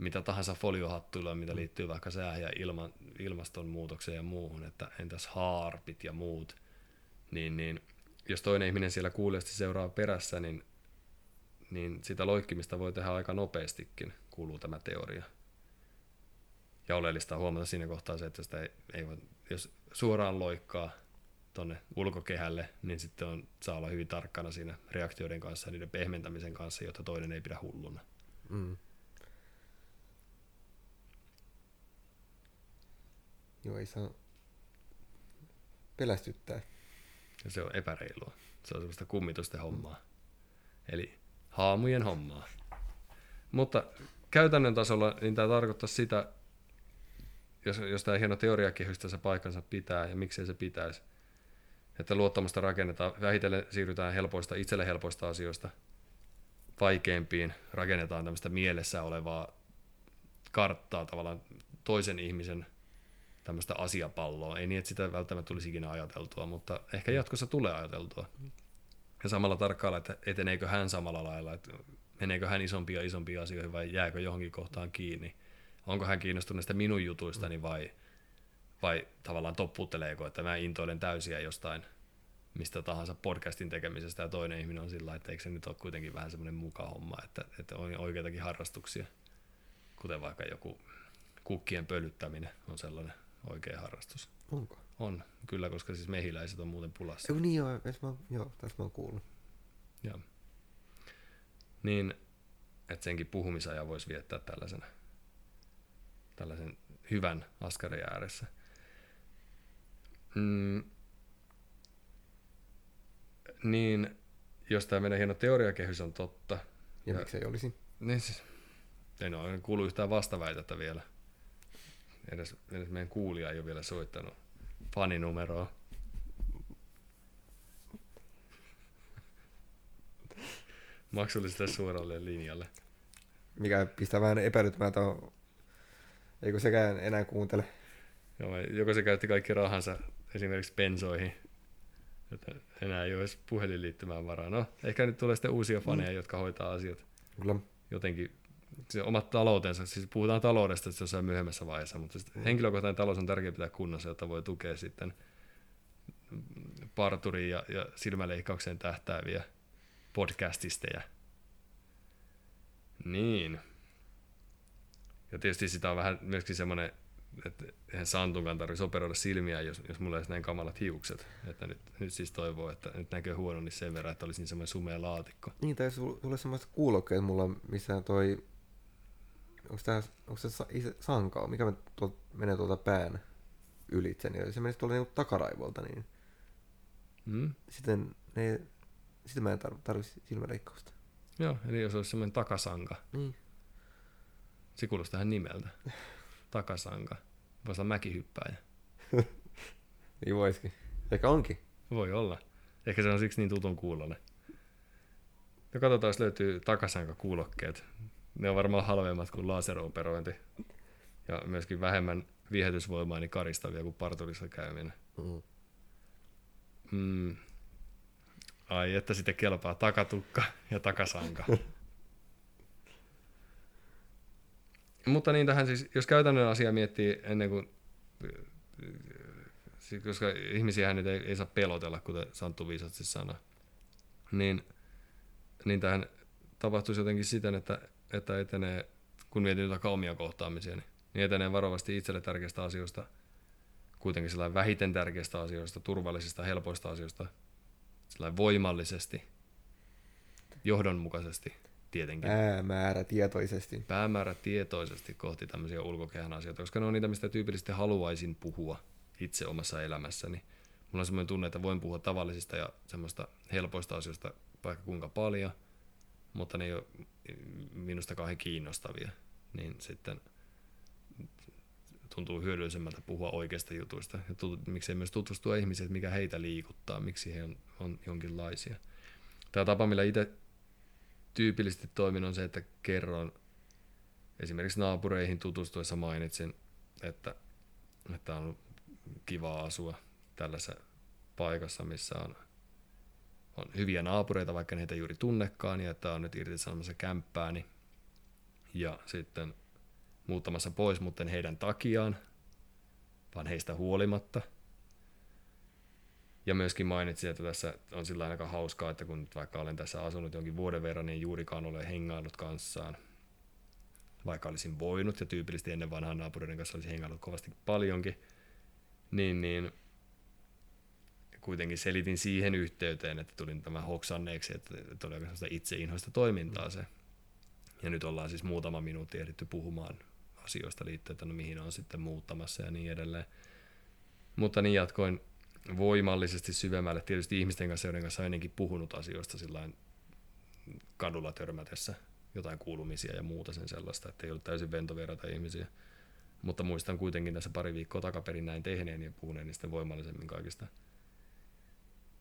mitä tahansa foliohattuilla, mitä liittyy vaikka sää- ja ilma, ilmastonmuutokseen ja muuhun, että entäs haarpit ja muut, niin, niin jos toinen ihminen siellä kuulijoisesti seuraa perässä, niin, niin sitä loikkimista voi tehdä aika nopeastikin, kuuluu tämä teoria. Ja oleellista huomata siinä kohtaa se, että sitä ei, ei voi, jos suoraan loikkaa tuonne ulkokehälle, niin sitten on, saa olla hyvin tarkkana siinä reaktioiden kanssa ja niiden pehmentämisen kanssa, jotta toinen ei pidä hulluna. Mm. Joo, ei saa pelästyttää. Ja se on epäreilua. Se on semmoista kummitusten hommaa. Eli haamujen hommaa. Mutta käytännön tasolla niin tämä tarkoittaa sitä, jos, jos tämä hieno teoriakehys tässä paikkansa pitää ja miksei se pitäisi, että luottamusta rakennetaan, vähitellen siirrytään helpoista, itselle helpoista asioista vaikeimpiin, rakennetaan tämmöistä mielessä olevaa karttaa tavallaan toisen ihmisen tämmöistä asiapalloa. Ei niin, että sitä välttämättä tulisi ikinä ajateltua, mutta ehkä jatkossa tulee ajateltua. Ja samalla tarkkailla, että eteneekö hän samalla lailla, että meneekö hän isompia isompia asioihin vai jääkö johonkin kohtaan kiinni. Onko hän kiinnostunut näistä minun jutuistani vai, vai tavallaan topputteleeko, että mä intoilen täysiä jostain mistä tahansa podcastin tekemisestä ja toinen ihminen on sillä että eikö se nyt ole kuitenkin vähän semmoinen mukahomma, että, että on oikeitakin harrastuksia, kuten vaikka joku kukkien pölyttäminen on sellainen oikea harrastus. Onko? On, kyllä, koska siis mehiläiset on muuten pulassa. Joo, niin joo, mä, joo tässä mä oon kuullut. Joo. Niin, että senkin puhumisajan voisi viettää tällaisen, tällaisen hyvän askarin ääressä. Mm, niin, jos tämä meidän hieno teoriakehys on totta. Ja, ja miksei olisi? Niin siis, en ole kuullut yhtään vastaväitettä vielä edes, edes meidän kuulija ei ole vielä soittanut faninumeroa. Maksullisesti suoralle linjalle. Mikä pistää vähän epäilyttämään, että eikö sekään enää kuuntele. Joo, joko se käytti kaikki rahansa esimerkiksi bensoihin, että enää ei olisi puhelinliittymään varaa. No, ehkä nyt tulee sitten uusia faneja, mm. jotka hoitaa asiat Kyllä. jotenkin omat taloutensa, siis puhutaan taloudesta että jossain myöhemmässä vaiheessa, mutta mm. henkilökohtainen talous on tärkeää pitää kunnossa, jotta voi tukea sitten parturiin ja, ja silmäleikkaukseen tähtääviä podcastisteja. Niin. Ja tietysti sitä on vähän myöskin semmoinen, että eihän Santunkaan tarvitsisi operoida silmiä, jos, jos mulla olisi näin kamalat hiukset. Että nyt, nyt siis toivoo, että nyt näkee huono niin sen verran, että olisi niin semmoinen sumea laatikko. Niin, tai sulla semmoista kuulokkeet mulla, missä toi... Onko tää, onko se sa, sankaa, mikä tuol, menee tuolta pään ylitse, niin se menee tuolla niinku takaraivolta, niin Mm. sitten, ne, sitten mä en tar- tarvitse silmäleikkausta. Joo, eli jos olisi semmoinen takasanka. Niin. Se kuulostaa ihan nimeltä. Takasanka. Voisi olla mäkihyppääjä. Niin voisikin. Ehkä onkin. Voi olla. Ehkä se on siksi niin tutun kuulonen. No katsotaan, jos löytyy takasanka kuulokkeet. Ne on varmaan halvemmat kuin laseroperointi. Ja myöskin vähemmän viehätysvoimaa niin karistavia kuin parturissa käyminen. Mm. Mm. Ai, että sitten kelpaa takatukka ja takasanka. Mutta niin tähän siis, jos käytännön asia miettii ennen kuin, siis koska ihmisiä nyt ei, ei saa pelotella, kuten Santtu viisasti sanoi, niin, niin tähän tapahtuisi jotenkin siten, että, että etenee, kun mietin vaikka omia kohtaamisia, niin, niin etenee varovasti itselle tärkeistä asioista, kuitenkin sellainen vähiten tärkeistä asioista, turvallisista, helpoista asioista, sellainen voimallisesti, johdonmukaisesti tietenkin. Päämäärä tietoisesti. Päämäärä tietoisesti kohti tämmöisiä ulkokehän asioita, koska ne on niitä, mistä tyypillisesti haluaisin puhua itse omassa elämässäni. Mulla on semmoinen tunne, että voin puhua tavallisista ja semmoista helpoista asioista vaikka kuinka paljon, mutta ne ei ole minusta kauhean kiinnostavia. Niin sitten tuntuu hyödyllisemmältä puhua oikeista jutuista. Ja tut, miksei myös tutustua ihmisiin, että mikä heitä liikuttaa, miksi he on, on jonkinlaisia. Tämä tapa, millä itse tyypillisesti toimin, on se, että kerron esimerkiksi naapureihin tutustuessa mainitsin, että, että on kiva asua tällaisessa paikassa, missä on, on hyviä naapureita, vaikka heitä juuri tunnekaan, ja että on nyt irtisanomassa kämppääni. Ja sitten muuttamassa pois, mutta heidän takiaan, vaan heistä huolimatta. Ja myöskin mainitsin, että tässä on sillä aika hauskaa, että kun nyt vaikka olen tässä asunut jonkin vuoden verran, niin juurikaan ole hengaillut kanssaan. Vaikka olisin voinut, ja tyypillisesti ennen vanhan naapureiden kanssa olisin hengaillut kovasti paljonkin, niin, niin kuitenkin selitin siihen yhteyteen, että tulin tämän hoksanneeksi, että, että oli oikeastaan itseinhoista toimintaa se. Ja nyt ollaan siis muutama minuutti ehditty puhumaan asioista liittyen, että no mihin on sitten muuttamassa ja niin edelleen. Mutta niin jatkoin voimallisesti syvemmälle tietysti ihmisten kanssa, joiden kanssa ennenkin puhunut asioista kadulla törmätessä jotain kuulumisia ja muuta sen sellaista, että ei ollut täysin ventovieraita ihmisiä. Mutta muistan kuitenkin tässä pari viikkoa takaperin näin tehneen ja puhuneen niistä voimallisemmin kaikista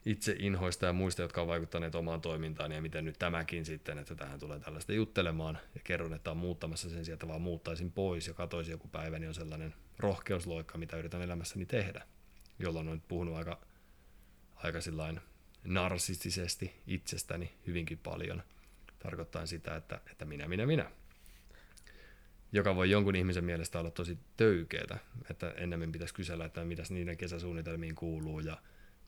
itse inhoista ja muista, jotka on vaikuttaneet omaan toimintaan ja miten nyt tämäkin sitten, että tähän tulee tällaista juttelemaan ja kerron, että on muuttamassa sen sijaan, että vaan muuttaisin pois ja katoisin joku päivä, niin on sellainen rohkeusloikka, mitä yritän elämässäni tehdä, jolloin olen puhunut aika, aika sillain narsistisesti itsestäni hyvinkin paljon, tarkoittaa sitä, että, että minä, minä, minä. Joka voi jonkun ihmisen mielestä olla tosi töykeetä, että ennemmin pitäisi kysellä, että mitäs niiden kesäsuunnitelmiin kuuluu ja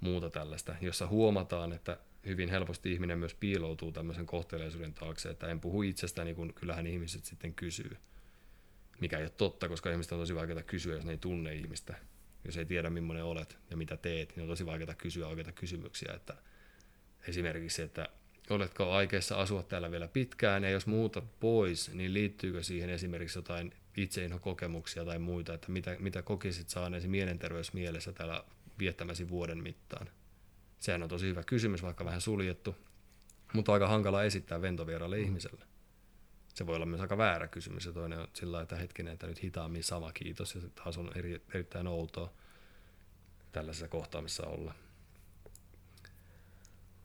muuta tällaista, jossa huomataan, että hyvin helposti ihminen myös piiloutuu tämmöisen kohteleisuuden taakse, että en puhu itsestäni, kun kyllähän ihmiset sitten kysyy. Mikä ei ole totta, koska ihmistä on tosi vaikeaa kysyä, jos ne ei tunne ihmistä. Jos ei tiedä, millainen olet ja mitä teet, niin on tosi vaikeaa kysyä oikeita kysymyksiä. Että esimerkiksi, että oletko aikeissa asua täällä vielä pitkään, ja jos muutat pois, niin liittyykö siihen esimerkiksi jotain kokemuksia tai muita, että mitä, mitä kokisit saaneesi mielenterveysmielessä täällä viettämäsi vuoden mittaan? Sehän on tosi hyvä kysymys, vaikka vähän suljettu, mutta aika hankala esittää ventovieraalle mm. ihmiselle. Se voi olla myös aika väärä kysymys, ja toinen on sillä että hetkinen, että nyt hitaammin sama kiitos, ja taas on eri, erittäin outoa tällaisessa kohtaamissa olla.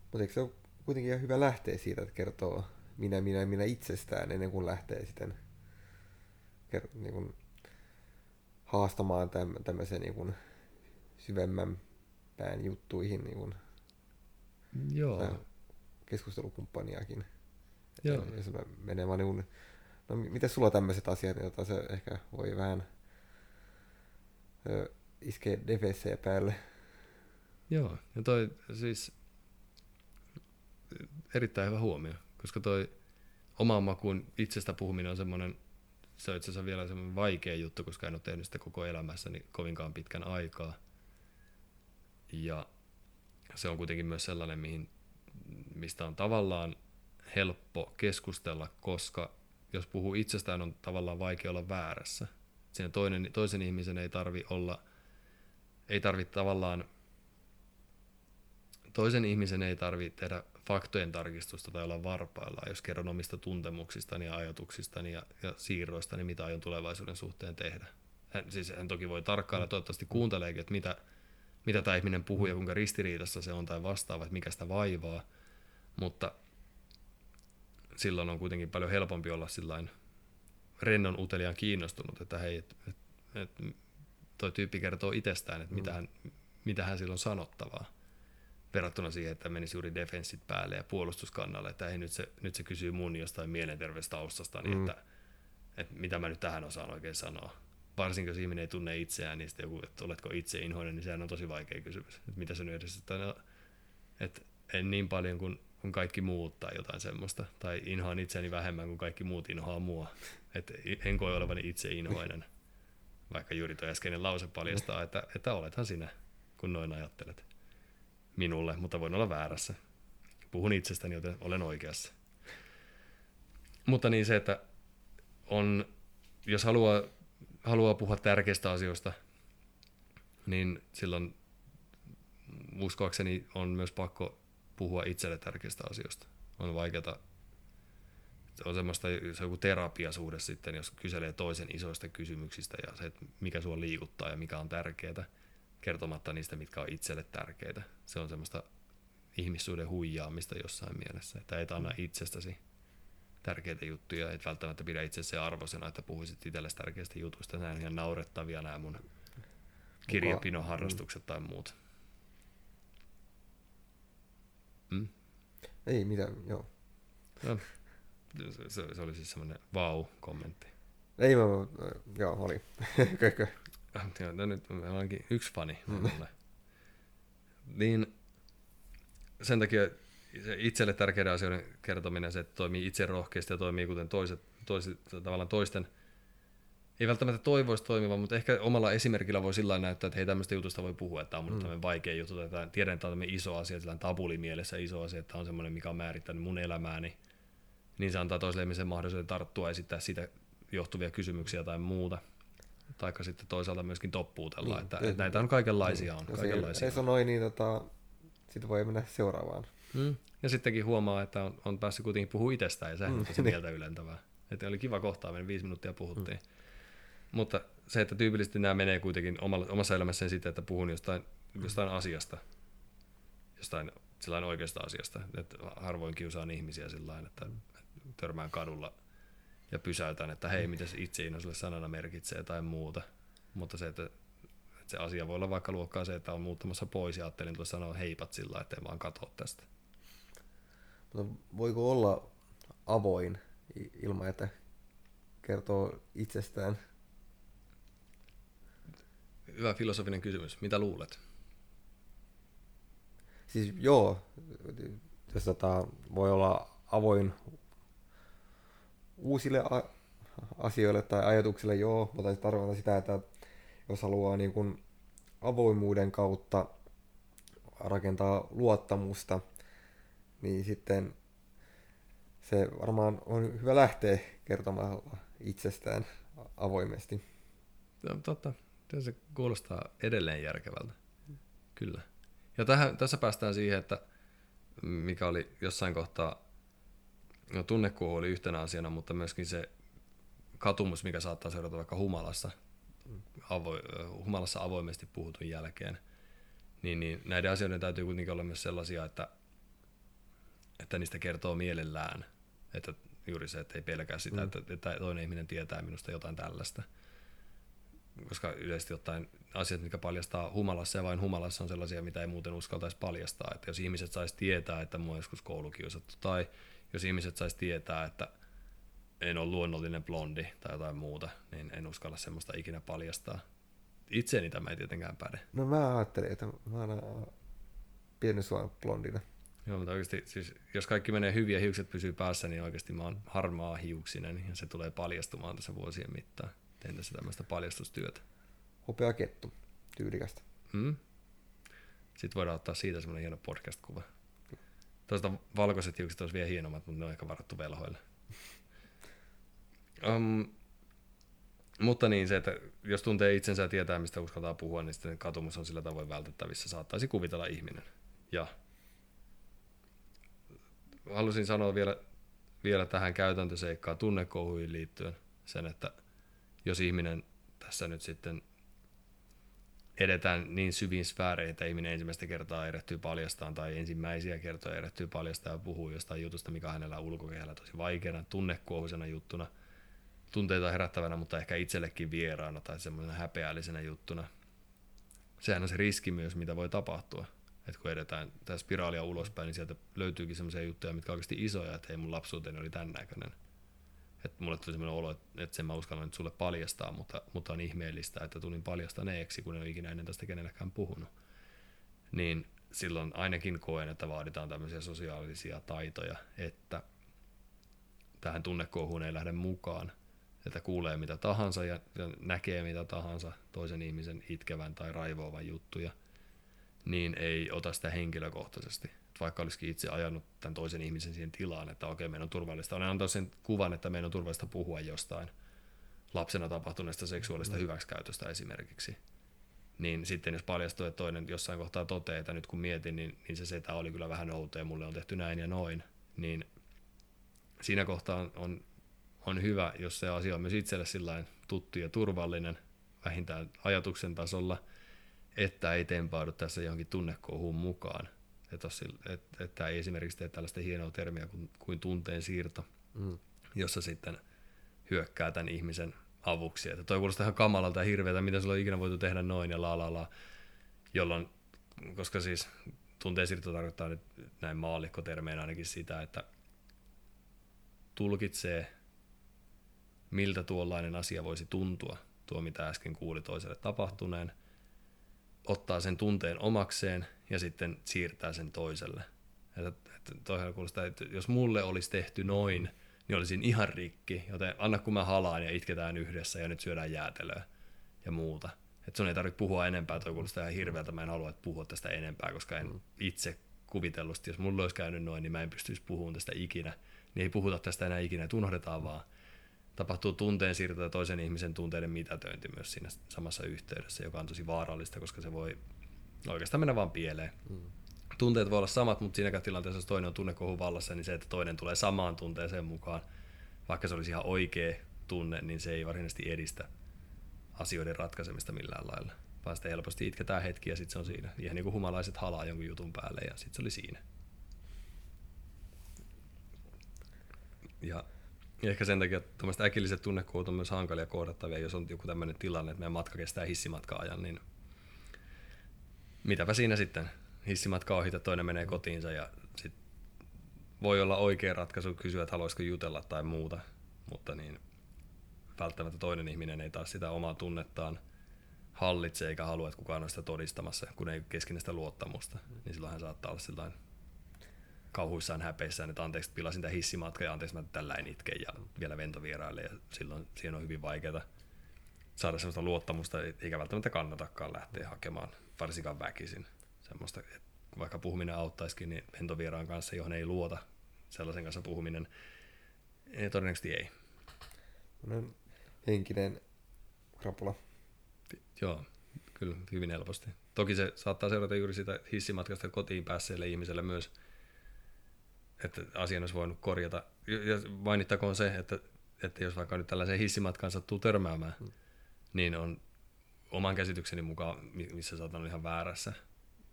Mutta eikö se ole kuitenkin ihan hyvä lähteä siitä, että kertoo minä, minä, minä itsestään ennen kuin lähtee sitten niin kuin haastamaan täm, tämmöisen niin kuin syvemmän pään juttuihin niin kuin Joo. keskustelukumppaniakin. Joo. Ja se menee vaan niin kuin, no miten sulla tämmöiset asiat, joita se ehkä voi vähän ö, iskeä defessejä päälle? Joo, ja toi siis erittäin hyvä huomio, koska toi oman makuun itsestä puhuminen on semmoinen, se on itse asiassa vielä semmoinen vaikea juttu, koska en ole tehnyt sitä koko elämässäni kovinkaan pitkän aikaa. Ja se on kuitenkin myös sellainen, mihin, mistä on tavallaan helppo keskustella, koska jos puhuu itsestään, on tavallaan vaikea olla väärässä. Siinä toinen, toisen ihmisen ei tarvi olla, ei tarvitse tavallaan, toisen ihmisen ei tarvitse tehdä faktojen tarkistusta tai olla varpaillaan, jos kerron omista tuntemuksistani ja ajatuksistani ja, ja siirroistani, mitä aion tulevaisuuden suhteen tehdä. Hän, siis hän toki voi tarkkailla, toivottavasti kuunteleekin, että mitä, mitä tämä ihminen puhuu ja kuinka ristiriidassa se on tai vastaava, että mikä sitä vaivaa, mutta silloin on kuitenkin paljon helpompi olla sillain rennon uteliaan kiinnostunut, että hei, et, et, et, toi tyyppi kertoo itsestään, että mm. mitä, hän, mitä hän silloin sanottavaa verrattuna siihen, että menisi juuri defenssit päälle ja puolustuskannalle, että hei, nyt se, nyt se kysyy mun jostain mielenterveystaustasta, niin mm. että, että mitä mä nyt tähän osaan oikein sanoa. Varsinkin jos ihminen ei tunne itseään, niin sitten joku, että oletko itse inhoinen, niin sehän on tosi vaikea kysymys. Että mitä se nyt edes, että, no, että en niin paljon kuin, kuin kaikki muut tai jotain semmoista. Tai inhoan itseäni vähemmän kuin kaikki muut inhoaa mua. Että en koe olevani itse inhoinen. Vaikka juuri tuo äskeinen lause paljastaa, että, että olethan sinä, kun noin ajattelet minulle, mutta voin olla väärässä. Puhun itsestäni, joten olen oikeassa. Mutta niin se, että on, jos haluaa, haluaa puhua tärkeistä asioista, niin silloin uskoakseni on myös pakko puhua itselle tärkeistä asioista. On vaikeata, on semmoista, se on joku terapiasuhde sitten, jos kyselee toisen isoista kysymyksistä ja se, että mikä sua liikuttaa ja mikä on tärkeää kertomatta niistä, mitkä on itselle tärkeitä. Se on semmoista ihmissuuden huijaamista jossain mielessä, että et anna itsestäsi tärkeitä juttuja, et välttämättä pidä itse arvoisena, että puhuisit itsellesi tärkeistä jutuista. Nämä on ihan naurettavia nämä mun kirjapinoharrastukset mm. tai muut. Mm? Ei mitään, joo. No, se, se, oli siis semmoinen vau-kommentti. Ei mä, joo, oli. no nyt on ainakin yksi fani mm. Niin sen takia se itselle tärkeiden asioiden kertominen, se, että toimii itse rohkeasti ja toimii kuten toiset, toiset tavallaan toisten, ei välttämättä toivoisi toimiva, mutta ehkä omalla esimerkillä voi sillä näyttää, että hei tämmöistä jutusta voi puhua, että tämä on mun mm. vaikea juttu, että tiedän, että tämä on iso asia, sillä tabuli mielessä iso asia, että tämä on semmoinen, mikä on määrittänyt mun elämääni, niin se antaa toiselle ihmisen mahdollisuuden tarttua ja esittää siitä johtuvia kysymyksiä tai muuta taikka sitten toisaalta myöskin toppuutella, niin, että, että näitä on kaikenlaisia. On, ja kaikenlaisia. resonoi, niin tota, sitten voi mennä seuraavaan. Mm. Ja sittenkin huomaa, että on, on päässyt kuitenkin puhua itsestään, ja sehän mm. on tosi mieltä ylentävää. Että oli kiva kohtaaminen, viisi minuuttia puhuttiin. Mm. Mutta se, että tyypillisesti nämä menee kuitenkin omassa elämässäni sitten, että puhun jostain, mm. jostain asiasta, jostain sellainen oikeasta asiasta. Että harvoin kiusaan ihmisiä sillä että törmään kadulla – ja pysäytän, että hei, mitä se itse sulle sanana merkitsee tai muuta. Mutta se, että, että se asia voi olla vaikka luokkaa se, että on muuttamassa pois ja ajattelin tulla sanoa heipat sillä, ettei vaan katso tästä. Mutta voiko olla avoin ilman, että kertoo itsestään? Hyvä filosofinen kysymys. Mitä luulet? Siis joo, jos tota, voi olla avoin uusille a- asioille tai ajatuksille, joo, mutta se tarkoittaa sitä, että jos haluaa niin kuin avoimuuden kautta rakentaa luottamusta, niin sitten se varmaan on hyvä lähteä kertomaan itsestään avoimesti. Totta. Se kuulostaa edelleen järkevältä. Kyllä. Ja tähän, tässä päästään siihen, että mikä oli jossain kohtaa no, tunnekuohu oli yhtenä asiana, mutta myöskin se katumus, mikä saattaa seurata vaikka humalassa, avo, humalassa avoimesti puhutun jälkeen, niin, niin näiden asioiden täytyy kuitenkin olla myös sellaisia, että, että niistä kertoo mielellään. Että juuri se, että ei pelkää sitä, mm. että, että toinen ihminen tietää minusta jotain tällaista. koska yleisesti ottaen asiat, mitkä paljastaa humalassa ja vain humalassa on sellaisia, mitä ei muuten uskaltaisi paljastaa. Että jos ihmiset saisi tietää, että mua on joskus koulukiusattu, tai jos ihmiset saisi tietää, että en ole luonnollinen blondi tai jotain muuta, niin en uskalla semmoista ikinä paljastaa. Itseeni tämä ei tietenkään päde. No mä ajattelin, että mä oon pieni sua blondina. Joo, mutta oikeasti, siis, jos kaikki menee hyvin ja hiukset pysyy päässä, niin oikeasti mä oon harmaa hiuksinen ja se tulee paljastumaan tässä vuosien mittaan. Teen tässä tämmöistä paljastustyötä. Hopea kettu, tyylikästä. Hmm? Sitten voidaan ottaa siitä semmoinen hieno podcast-kuva. Tuosta valkoiset hiukset olisi vielä hienommat, mutta ne on ehkä varattu velhoille. Um, mutta niin se, että jos tuntee itsensä ja tietää, mistä uskaltaa puhua, niin sitten katumus on sillä tavoin vältettävissä. Saattaisi kuvitella ihminen. Ja halusin sanoa vielä, vielä tähän käytäntöseikkaan tunnekouhuihin liittyen sen, että jos ihminen tässä nyt sitten edetään niin syviin sfääreihin, että ihminen ensimmäistä kertaa erehtyy paljastaan tai ensimmäisiä kertoja erehtyy paljastaa ja puhuu jostain jutusta, mikä hänellä ulkokehällä tosi vaikeana, tunnekuohuisena juttuna, tunteita herättävänä, mutta ehkä itsellekin vieraana tai semmoisena häpeällisenä juttuna. Sehän on se riski myös, mitä voi tapahtua. Että kun edetään tämä spiraalia ulospäin, niin sieltä löytyykin semmoisia juttuja, mitkä oikeasti isoja, että hei mun lapsuuteni oli tämän näköinen. Että mulle tuli semmoinen olo, että sen mä uskallan nyt sulle paljastaa, mutta, mutta on ihmeellistä, että tulin paljastaneeksi, kun en ole ikinä ennen tästä kenellekään puhunut. Niin silloin ainakin koen, että vaaditaan tämmöisiä sosiaalisia taitoja, että tähän tunnekohuun ei lähde mukaan, että kuulee mitä tahansa ja, ja näkee mitä tahansa toisen ihmisen itkevän tai raivoavan juttuja, niin ei ota sitä henkilökohtaisesti vaikka olisikin itse ajanut tämän toisen ihmisen siihen tilaan, että okei, meidän on turvallista. Olen antanut sen kuvan, että meidän on turvallista puhua jostain lapsena tapahtuneesta seksuaalista mm. hyväksikäytöstä esimerkiksi. Niin sitten jos paljastuu, että toinen jossain kohtaa toteaa, että nyt kun mietin, niin, niin se setä oli kyllä vähän outo ja mulle on tehty näin ja noin, niin siinä kohtaa on, on, on hyvä, jos se asia on myös itselle tuttu ja turvallinen, vähintään ajatuksen tasolla, että ei tempaudu tässä johonkin tunnekohuun mukaan, että, että, että ei esimerkiksi tee tällaista hienoa termiä kuin, kuin tunteen siirto, mm. jossa sitten hyökkää tämän ihmisen avuksi. Että toi kuulostaa ihan kamalalta ja hirveätä, mitä sulla on ikinä voitu tehdä noin ja la la la, jolloin, koska siis tunteen siirto tarkoittaa nyt näin maallikkotermeinä ainakin sitä, että tulkitsee, miltä tuollainen asia voisi tuntua, tuo mitä äsken kuuli toiselle tapahtuneen, ottaa sen tunteen omakseen ja sitten siirtää sen toiselle. Että, että toihan kuulostaa, että jos mulle olisi tehty noin, niin olisin ihan rikki, joten anna kun mä halaan ja itketään yhdessä ja nyt syödään jäätelöä ja muuta. Että sun ei tarvitse puhua enempää, toi kuulostaa ihan hirveältä, mä en halua että puhua tästä enempää, koska en mm. itse kuvitellusti, jos mulla olisi käynyt noin, niin mä en pystyisi puhumaan tästä ikinä. Niin ei puhuta tästä enää ikinä, että unohdetaan vaan. Tapahtuu tunteen siirto ja toisen ihmisen tunteiden mitätöinti myös siinä samassa yhteydessä, joka on tosi vaarallista, koska se voi oikeastaan mennä vaan pieleen. Mm. Tunteet voi olla samat, mutta siinäkään tilanteessa, jos toinen on tunnekohun vallassa, niin se, että toinen tulee samaan tunteeseen mukaan, vaikka se olisi ihan oikea tunne, niin se ei varsinaisesti edistä asioiden ratkaisemista millään lailla. Vaan sitten helposti itketään hetki ja sitten se on siinä. Ihan niin kuin humalaiset halaa jonkun jutun päälle ja sitten se oli siinä. Ja ehkä sen takia, että äkilliset tunnekuvat on myös hankalia kohdattavia, jos on joku tämmöinen tilanne, että meidän matka kestää hissimatka ajan, niin mitäpä siinä sitten, hissimatka ohita, toinen menee kotiinsa ja sit voi olla oikea ratkaisu kysyä, että haluaisiko jutella tai muuta, mutta niin välttämättä toinen ihminen ei taas sitä omaa tunnettaan hallitse eikä halua, että kukaan on sitä todistamassa, kun ei keskinäistä luottamusta, niin silloin hän saattaa olla sillain kauhuissaan häpeissään, että anteeksi, pilasin tämän hissimatka ja anteeksi, mä tälläin itken ja vielä ventovieraille ja silloin siihen on hyvin vaikeaa saada sellaista luottamusta, eikä välttämättä kannatakaan lähteä hakemaan varsinkaan väkisin. Semmoista, että vaikka puhuminen auttaisikin, niin ventovieraan kanssa, johon ei luota, sellaisen kanssa puhuminen, niin todennäköisesti ei. henkinen krapula. Joo, kyllä, hyvin helposti. Toki se saattaa seurata juuri sitä hissimatkasta kotiin päässeelle ihmiselle myös, että asian olisi voinut korjata. Ja mainittakoon se, että, että jos vaikka nyt tällaisen hissimatkan sattuu törmäämään, hmm. niin on oman käsitykseni mukaan, missä saatan olla ihan väärässä,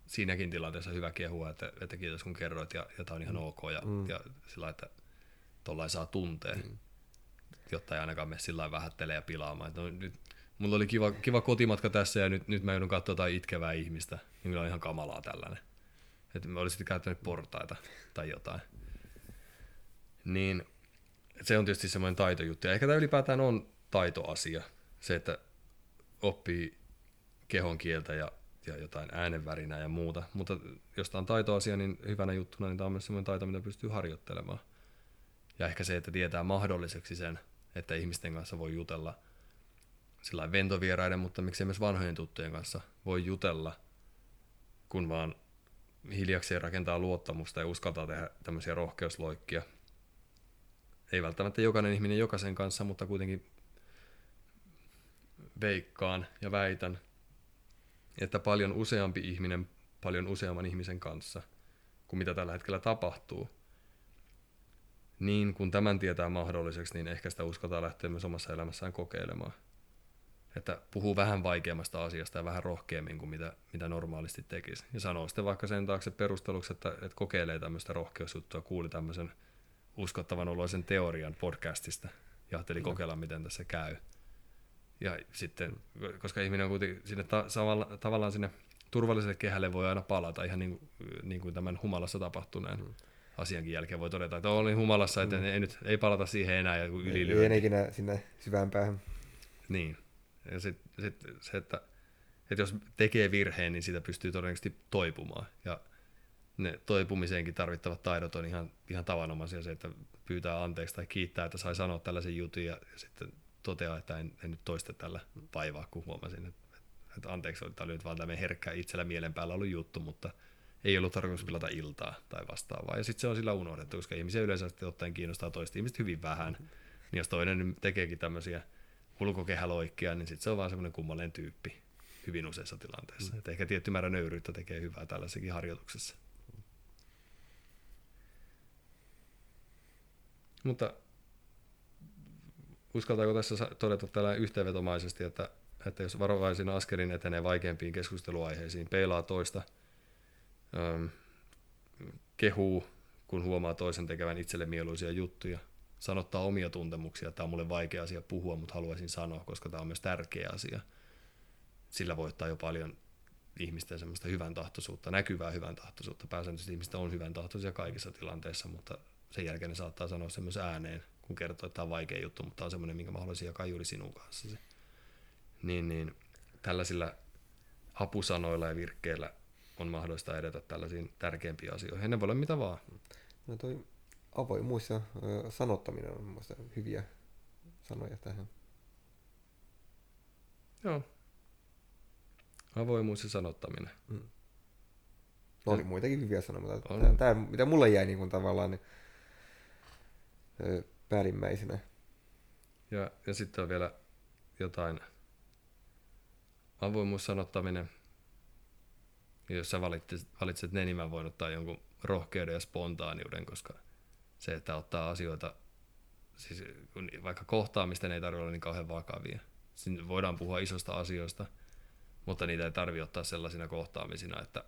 siinäkin tilanteessa hyvä kehua, että, että kiitos kun kerroit ja, ja tämä on ihan mm. ok ja, mm. ja sillä että tuollain saa tunteen, mm. jotta ei ainakaan mene sillä vähättelee ja pilaamaan. Että no, nyt mulla oli kiva, kiva kotimatka tässä ja nyt, nyt mä joudun katsoa jotain itkevää ihmistä. Niin kyllä on ihan kamalaa tällainen. Että mä olisin käyttänyt portaita tai jotain. Niin se on tietysti semmoinen taitojuttu. Ja ehkä tämä ylipäätään on taitoasia. Se, että oppii kehon kieltä ja, ja jotain äänenvärinää ja muuta. Mutta jos tämä on taitoasia, niin hyvänä juttuna, niin tämä on myös semmoinen taito, mitä pystyy harjoittelemaan. Ja ehkä se, että tietää mahdolliseksi sen, että ihmisten kanssa voi jutella sillä ventovieraiden, mutta miksei myös vanhojen tuttujen kanssa voi jutella, kun vaan hiljakseen rakentaa luottamusta ja uskaltaa tehdä tämmöisiä rohkeusloikkia. Ei välttämättä jokainen ihminen jokaisen kanssa, mutta kuitenkin veikkaan ja väitän, että paljon useampi ihminen paljon useamman ihmisen kanssa kuin mitä tällä hetkellä tapahtuu. Niin kun tämän tietää mahdolliseksi, niin ehkä sitä uskaltaa lähteä myös omassa elämässään kokeilemaan. Että puhuu vähän vaikeammasta asiasta ja vähän rohkeammin kuin mitä, mitä normaalisti tekisi. Ja sanoo sitten vaikka sen taakse perusteluksi, että, että kokeilee tämmöistä rohkeusjuttua, kuuli tämmöisen uskottavan oloisen teorian podcastista ja ajatteli mm. kokeilla, miten tässä käy. Ja sitten, koska ihminen on kuitenkin sinne ta- samalla, tavallaan sinne turvalliselle kehälle voi aina palata ihan niin, niin kuin tämän humalassa tapahtuneen mm. asiankin jälkeen voi todeta, että olin humalassa, että mm. ei, nyt, ei palata siihen enää ja ylilyönti. Ei, ei ikinä sinne syvään päähän. Niin. Ja sitten sit se, että, että jos tekee virheen, niin siitä pystyy todennäköisesti toipumaan. Ja ne toipumiseenkin tarvittavat taidot on ihan, ihan tavanomaisia. Se, että pyytää anteeksi tai kiittää, että sai sanoa tällaisen jutun ja, ja sitten toteaa, että en, en nyt toista tällä vaivaa, kun huomasin, että, että anteeksi, tämä oli nyt vaan tämmöinen herkkä itsellä mielen päällä ollut juttu, mutta ei ollut tarkoitus pilata iltaa tai vastaavaa. Ja sitten se on sillä unohdettu, koska ihmisiä yleensä ottaen kiinnostaa toista ihmiset hyvin vähän. Niin jos toinen tekeekin tämmöisiä ulkokehäloikkia, niin sitten se on vaan semmoinen kummallinen tyyppi hyvin useissa tilanteissa. Mm. Et ehkä tietty määrä nöyryyttä tekee hyvää tällaisessakin harjoituksessa. Mutta uskaltaako tässä todeta tällä yhteenvetomaisesti, että, että jos varovaisin askelin etenee vaikeampiin keskusteluaiheisiin, peilaa toista, ähm, kehuu, kun huomaa toisen tekevän itselle mieluisia juttuja, sanottaa omia tuntemuksia, tämä on mulle vaikea asia puhua, mutta haluaisin sanoa, koska tämä on myös tärkeä asia. Sillä voittaa jo paljon ihmisten semmoista hyvän tahtoisuutta, näkyvää hyvän tahtoisuutta. Pääsääntöisesti ihmistä on hyvän tahtoisia kaikissa tilanteissa, mutta sen jälkeen ne saattaa sanoa sen myös ääneen, kun kertoo, että tämä on vaikea juttu, mutta tämä on semmoinen, minkä mä haluaisin jakaa juuri sinun kanssa. Niin, niin tällaisilla apusanoilla ja virkkeillä on mahdollista edetä tällaisiin tärkeimpiin asioihin. Ne voi olla mitä vaan. No toi avoimuus ja sanottaminen on mielestäni hyviä sanoja tähän. Joo. Avoimuus ja sanottaminen. Mm. No, oli muitakin hyviä sanoja, mutta tämä, tämä, mitä mulle jäi niin kuin tavallaan niin, päällimmäisenä. Ja, ja sitten on vielä jotain avoimuus sanottaminen. Ja jos sä valitset, valitset ne, niin mä voin ottaa jonkun rohkeuden ja spontaaniuden, koska se, että ottaa asioita, siis vaikka kohtaamisten ei tarvitse olla niin kauhean vakavia. Siinä voidaan puhua isosta asioista, mutta niitä ei tarvitse ottaa sellaisina kohtaamisina, että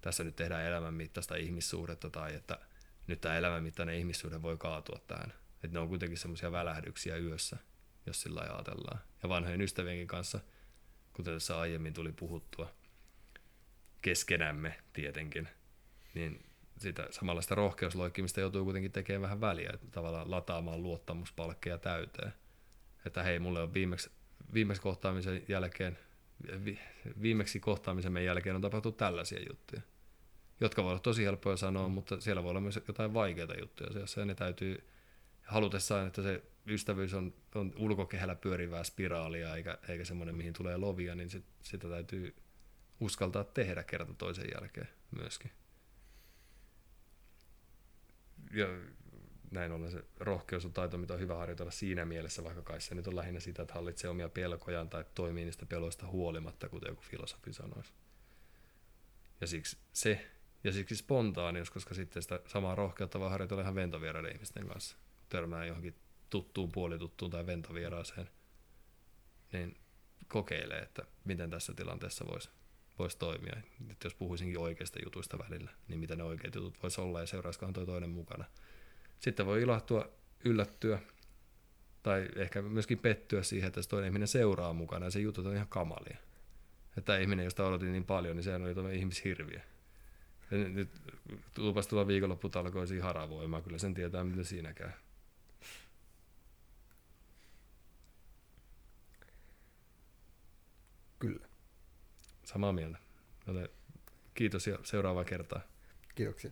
tässä nyt tehdään elämänmittaista ihmissuhdetta tai että nyt tämä elämänmittainen ihmissuhde voi kaatua tähän. Että ne on kuitenkin semmoisia välähdyksiä yössä, jos sillä ajatellaan. Ja vanhojen ystävienkin kanssa, kuten tässä aiemmin tuli puhuttua, keskenämme tietenkin, niin sitä samanlaista rohkeusloikkimista joutuu kuitenkin tekemään vähän väliä, että tavallaan lataamaan luottamuspalkkeja täyteen. Että hei, mulle on viimeksi, viimeksi kohtaamisen jälkeen, vi, viimeksi kohtaamisen jälkeen on tapahtunut tällaisia juttuja, jotka voi olla tosi helppoja sanoa, mm. mutta siellä voi olla myös jotain vaikeita juttuja, jossa ne täytyy halutessaan, että se ystävyys on, on ulkokehällä pyörivää spiraalia eikä, eikä semmoinen, mihin tulee lovia, niin sit, sitä täytyy uskaltaa tehdä kerta toisen jälkeen myöskin ja näin ollen se rohkeus on taito, mitä on hyvä harjoitella siinä mielessä, vaikka kai se nyt on lähinnä sitä, että hallitsee omia pelkojaan tai toimii niistä peloista huolimatta, kuten joku filosofi sanoisi. Ja siksi se, ja siksi spontaanius, koska sitten sitä samaa rohkeutta voi harjoitella ihan ventovieraiden ihmisten kanssa. Törmää johonkin tuttuun, puolituttuun tai ventovieraaseen, niin kokeilee, että miten tässä tilanteessa voisi voisi toimia. Että jos puhuisinkin oikeista jutuista välillä, niin mitä ne oikeat jutut voisi olla ja seuraisikohan toi toinen mukana. Sitten voi ilahtua, yllättyä Tai ehkä myöskin pettyä siihen, että se toinen ihminen seuraa mukana ja se jutut on ihan kamalia. Että ihminen, josta odotin niin paljon, niin sehän oli tuollainen ihmishirviö. Ja nyt lupas tulla viikonlopputalkoisiin haravoimaan, kyllä sen tietää, miten siinä käy. Kyllä. Samaa mieltä. Joten kiitos ja seuraavaa kertaa. Kiitoksia.